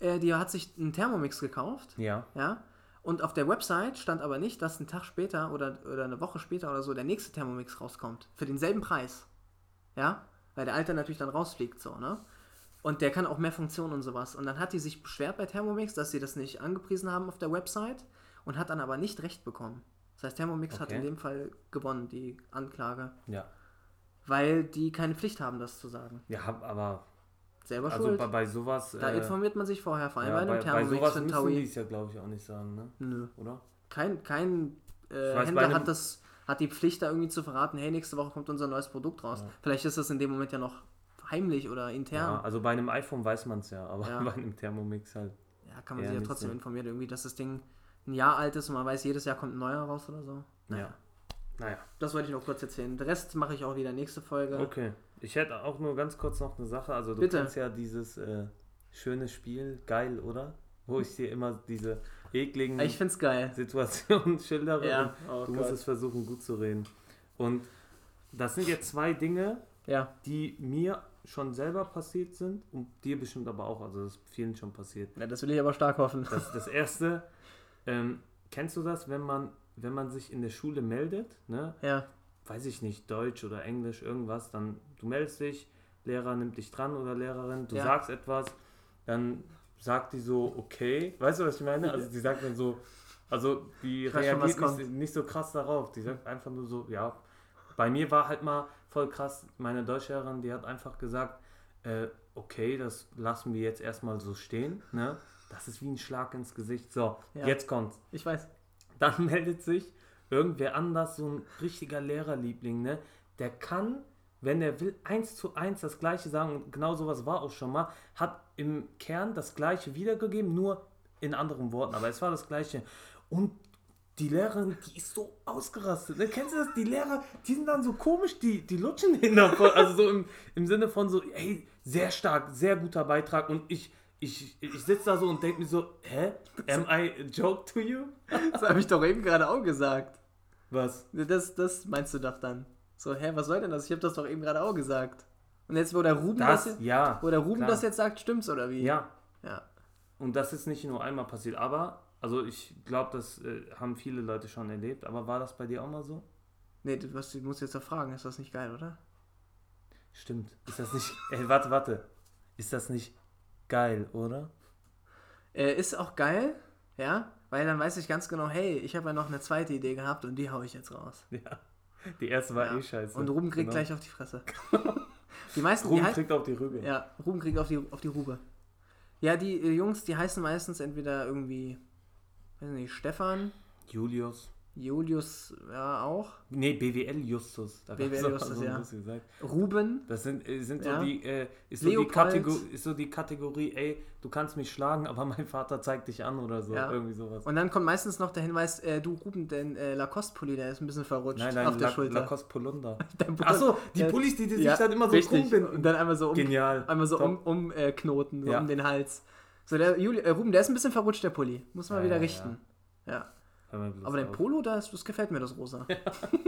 äh, die hat sich einen Thermomix gekauft, Ja, ja, und auf der Website stand aber nicht, dass ein Tag später oder, oder eine Woche später oder so der nächste Thermomix rauskommt. Für denselben Preis. Ja? Weil der alte natürlich dann rausfliegt, so, ne? Und der kann auch mehr Funktionen und sowas. Und dann hat die sich beschwert bei Thermomix, dass sie das nicht angepriesen haben auf der Website und hat dann aber nicht recht bekommen. Das heißt, Thermomix hat Okay. in dem Fall gewonnen, die Anklage. ja. Weil die keine Pflicht haben, das zu sagen. Ja, aber Selber also schuld. bei, bei sowas. Da äh, informiert man sich vorher, vor allem ja, bei bei, einem bei Thermomix sowas für einen müssen die Taui. es ja, glaube ich, auch nicht sagen, ne? Nö. Oder? Kein, kein äh, weiß, bei Händler einem- hat, das, hat die Pflicht, da irgendwie zu verraten, hey, nächste Woche kommt unser neues Produkt raus. Ja. Vielleicht ist das in dem Moment ja noch heimlich oder Ja, intern. also bei einem iPhone weiß man es ja, aber Ja. <laughs> bei einem Thermomix halt. Ja, kann man Ja, sich ja trotzdem informieren, irgendwie, dass das Ding ein Jahr alt ist und man weiß, jedes Jahr kommt ein neuer raus oder so. Ja. Naja. Das wollte ich noch kurz erzählen. Den Rest mache ich auch wieder nächste Folge. Okay. Ich hätte auch nur ganz kurz noch eine Sache. Also du Bitte. kennst ja dieses äh, schöne Spiel, geil, oder? Wo ich dir immer diese ekligen Ich find's geil. Situationen schildere Ja, oh du Gott. musst es versuchen gut zu reden. Und das sind jetzt zwei Dinge, Ja, die mir schon selber passiert sind und dir bestimmt aber auch. Also das ist vielen schon passiert. ja das will ich aber stark hoffen. Das, das erste, ähm, kennst du das, wenn man, wenn man sich in der Schule meldet, ne? Ja, weiß ich nicht, Deutsch oder Englisch, irgendwas, dann du meldest dich, Lehrer nimmt dich dran oder Lehrerin, du Ja. sagst etwas, dann sagt die so, okay, weißt du, was ich meine? Also die sagt dann so, also die Ich schon, reagiert nicht, nicht so krass darauf, die sagt einfach nur so, ja, bei mir war halt mal voll krass, meine Deutschlehrerin, die hat einfach gesagt, äh, okay, das lassen wir jetzt erstmal so stehen, ne? Das ist wie ein Schlag ins Gesicht. So, Ja. jetzt kommt's. ich weiß. Dann <laughs> meldet sich irgendwer anders, so ein richtiger Lehrerliebling, ne? Der kann, wenn er will, eins zu eins das Gleiche sagen. Und genau sowas war auch schon mal. Hat im Kern das Gleiche wiedergegeben, nur in anderen Worten. Aber es war das Gleiche. Und die Lehrerin, die ist so ausgerastet. Ne? Kennst du das? Die Lehrer, die sind dann so komisch, die, die lutschen hin davon. Also so im, im Sinne von so, ey, sehr stark, sehr guter Beitrag. Und ich, ich, ich sitze da so und denke mir so, hä? Am I a joke to you? Das habe ich doch eben gerade auch gesagt. Was? Das, das meinst du doch dann. So, hä, was soll denn das? Ich habe das doch eben gerade auch gesagt. Und jetzt, wo der Ruben das, Das, jetzt, ja. wo der Ruben klar. das jetzt sagt, stimmt's oder wie? Ja. Ja. Und das ist nicht nur einmal passiert, aber, also ich glaube, das äh, haben viele Leute schon erlebt, aber war das bei dir auch mal so? Nee, du, was, du musst jetzt doch fragen, ist das nicht geil, oder? Stimmt. Ist das nicht. <laughs> Ey, warte, warte. Ist das nicht geil, oder? Äh, ist auch geil, ja, weil dann weiß ich ganz genau, hey, ich habe ja noch eine zweite Idee gehabt und die hau ich jetzt raus. Ja. Die erste war Ja. eh scheiße. Und Ruben kriegt Genau. gleich auf die Fresse. <laughs> die meisten, die Ruben halt, kriegt auf die Rübe. ja, Ruben kriegt auf die, auf die Rube. Ja, die Jungs, die heißen meistens entweder irgendwie, weiß nicht, Stefan, Julius. Julius, ja, auch. Nee, BWL Justus. Da BWL <laughs> Justus, so ja. Ruben. Das sind, äh, sind Ja. so die, äh, ist, so die. Kategor ist so die Kategorie, ey, du kannst mich schlagen, aber <laughs> mein Vater zeigt dich an oder so. Ja. Irgendwie sowas. Und dann kommt meistens noch der Hinweis, äh, du Ruben, dein äh, Lacoste-Pulli, der ist ein bisschen verrutscht Nein, nein, auf der La Schulter. Lacoste Polunder. Dein <laughs> Bruder- Achso, die Pullis, die, die sich Ja, dann immer so richtig. krumm binden. Und dann einmal so um, Genial. einmal so Top. um, um äh, Knoten, so Ja. um den Hals. So, der Juli, äh, Ruben, der ist ein bisschen verrutscht, der Pulli. Muss man Ja, wieder ja, richten. Ja. Aber dein auf. Polo, das, das gefällt mir, das rosa.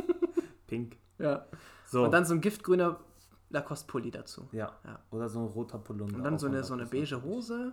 <laughs> Pink. Ja. So. Und dann so ein giftgrüner Lacoste-Pulli dazu. ja. Ja. Oder so ein roter Polunder. Und dann so eine, so eine Lacoste. beige Hose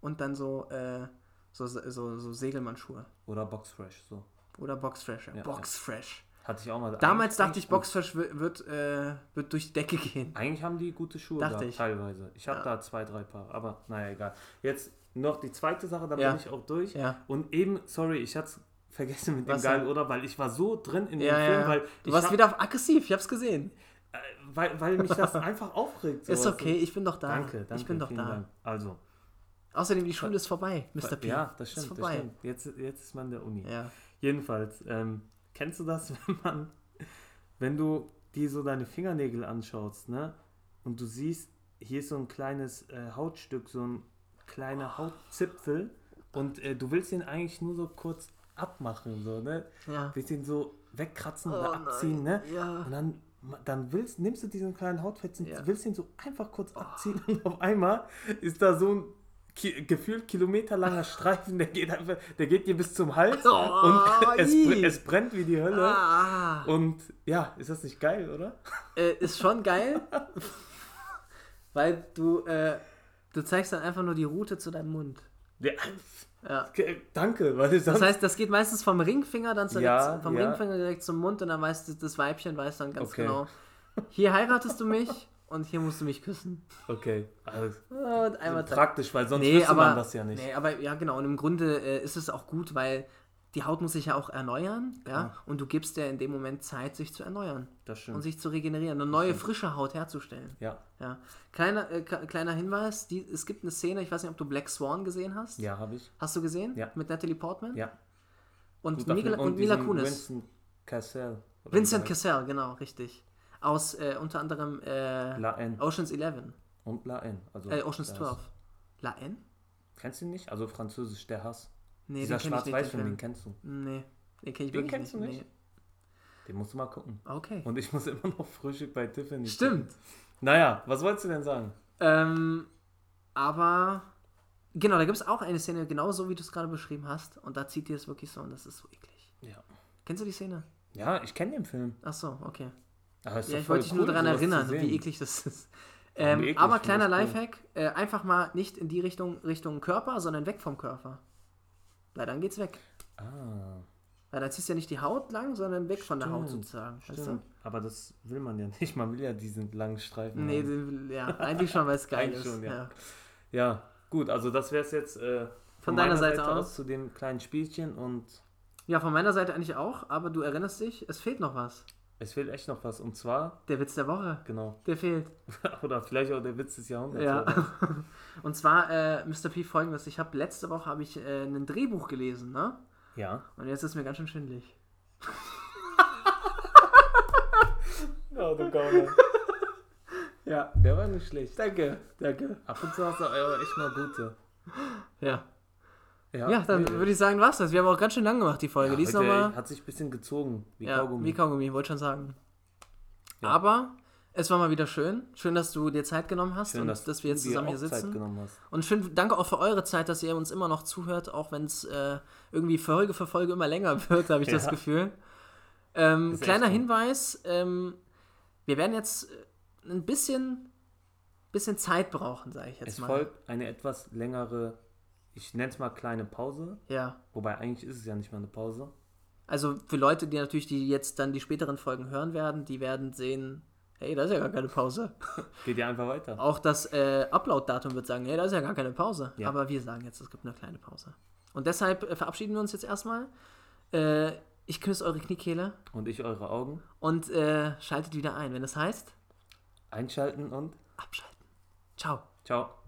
und dann so, äh, so, so, so Segelmannschuhe. Oder Boxfresh, so. Oder Boxfresh. Ja. Ja, Boxfresh. Hatte ich auch mal. Damals dachte ich, Boxfresh wird, wird, äh, wird durch die Decke gehen. Eigentlich haben die gute Schuhe Dachte da, ich. teilweise. Ich habe Ja. da zwei, drei Paar. Aber naja, egal. Jetzt noch die zweite Sache, da Ja. bin ich auch durch. Ja. Und eben, sorry, ich hatte es vergessen mit Was dem Geil, oder? Weil ich war so drin in Ja, dem Film, ja. weil Du warst hab- wieder auf aggressiv, ich hab's gesehen. äh, weil, weil mich das <laughs> einfach aufregt. Ist sowas. okay, ich bin doch da. Danke, danke. ich bin doch da. Dank. Also, Außerdem, die Schule ist vorbei, Mr. P. ja, das stimmt. Ist Das vorbei. stimmt. Jetzt, jetzt ist man in der Uni. Ja. Jedenfalls, ähm, kennst du das, <laughs> wenn man, wenn du dir so deine Fingernägel anschaust, ne? Und du siehst, hier ist so ein kleines äh, Hautstück, so ein kleiner Hautzipfel und äh, du willst ihn eigentlich nur so kurz abmachen, so, ne? ja. Willst ihn so wegkratzen Oh oder abziehen, ne? Ja. Und dann, dann willst, nimmst du diesen kleinen Hautfetzen, Ja. willst ihn so einfach kurz abziehen und auf einmal ist da so ein ki gefühlt kilometerlanger Streifen, der geht einfach, der geht dir bis zum Hals Oh, und <laughs> es, es brennt wie die Hölle. Ah, Und ja, ist das nicht geil, oder? äh, ist schon geil, weil du, äh, du zeigst dann einfach nur die Route zu deinem Mund. Ja, Ja. danke, weil sonst, Das heißt, das geht meistens vom Ringfinger dann direkt, Ja, vom ja. Ringfinger direkt zum Mund und dann weißt du, das Weibchen weiß dann ganz Okay. genau, hier heiratest du mich und hier musst du mich küssen. okay, also, Und einmal praktisch, weil sonst Nee, wüsste aber, man das ja nicht. nee, aber ja genau, und im Grunde äh, ist es auch gut, weil die Haut muss sich ja auch erneuern, ja, Ja. und du gibst dir in dem Moment Zeit, sich zu erneuern Das stimmt. und sich zu regenerieren, eine neue, frische Haut herzustellen. ja, Ja. Kleiner, äh, kleiner Hinweis, die, es gibt eine Szene, ich weiß nicht, ob du Black Swan gesehen hast. ja, habe ich. Hast du gesehen? Ja. Mit Natalie Portman? Ja. Und, Mila, Film. und Mila Kunis. Vincent Cassell. Vincent der Cassell, genau, richtig. Aus äh, unter anderem äh, heißt. La N. Oceans 11. Und La N. Also, Äh, Oceans das- 12. La N? Kennst du ihn nicht? Also französisch, der Hass. Nee, Dieser nicht. Schwarz-Weiß-Film, Den, kennst du. nee, den kenn ich Den kennst du nicht? Nee. Den musst du mal gucken. Okay. Und ich muss <laughs> immer noch Frühstück bei Tiffany. Stimmt. gucken. Naja, was wolltest du denn sagen? Ähm, aber genau, da gibt es auch eine Szene, genauso wie du es gerade beschrieben hast. Und da zieht dir es wirklich so und das ist so eklig. Ja. Kennst du die Szene? Ja, ich kenne den Film. Ach so, okay. Aber ist Ja, ich wollte dich nur cool, daran sowas zu erinnern, wie eklig das ist. Ähm, aber kleiner. Lifehack, äh, einfach mal nicht in die Richtung, Richtung Körper, sondern weg vom Körper. Weil dann geht's weg. Ah, Weil dann ziehst du ja nicht die Haut lang, sondern weg von der Haut Stimmt, sozusagen. Weißt du? Aber das will man ja nicht. Man will ja diesen langen Streifen. Nee, haben. die- ja, eigentlich schon, weil es geil Eigentlich ist. schon, ja. ja. Ja, gut, also das wäre es jetzt äh, Von deiner meiner Seite aus? zu dem kleinen Spielchen und ja, von meiner Seite eigentlich auch, aber du erinnerst dich, es fehlt noch was. Es fehlt echt noch was. Und zwar, Der Witz der Woche, genau, der fehlt. <laughs> oder vielleicht auch der Witz des Jahrhunderts. Ja. <laughs> Und zwar, äh, Mr. P, folgendes. Ich habe letzte Woche habe ich äh, ein Drehbuch gelesen, ne? ja. Und jetzt ist mir ganz schön schwindelig. Oh, <laughs> du Gauner. Ja. Der war nicht schlecht. Danke, danke. Ab und zu hast du aber echt mal gute. Ja. Ja, dann nee, würde ich sagen, war's das. Wir haben auch ganz schön lang gemacht, die Folge. ja, die ist nochmal. hat sich ein bisschen gezogen, wie Ja, Kaugummi. wie Kaugummi, wollte schon sagen. Ja. Aber es war mal wieder schön. Schön, dass du dir Zeit genommen hast Schön, und dass, dass, wir jetzt zusammen hier sitzen. Und schön, danke auch für eure Zeit, dass ihr uns immer noch zuhört, auch wenn es äh, irgendwie Folge für Folge immer länger <laughs> wird, habe ich das Ja. Gefühl. Ähm, kleiner. Hinweis, ähm, wir werden jetzt äh, ein bisschen, bisschen Zeit brauchen, sage ich jetzt Es mal. folgt eine etwas längere, ich nenne es mal kleine Pause. Ja. Wobei eigentlich ist es ja nicht mal eine Pause. Also für Leute, die natürlich, die jetzt dann die späteren Folgen hören werden, die werden sehen, hey, da ist ja gar keine Pause. <laughs> Geht ja einfach weiter. Auch das äh, Upload-Datum wird sagen, hey, da ist ja gar keine Pause. Ja. Aber wir sagen jetzt, es gibt eine kleine Pause. Und deshalb äh, verabschieden wir uns jetzt erstmal. Äh, ich küsse eure Kniekehle Und ich eure Augen und äh, schaltet wieder ein, wenn es heißt, einschalten und abschalten. Ciao. ciao.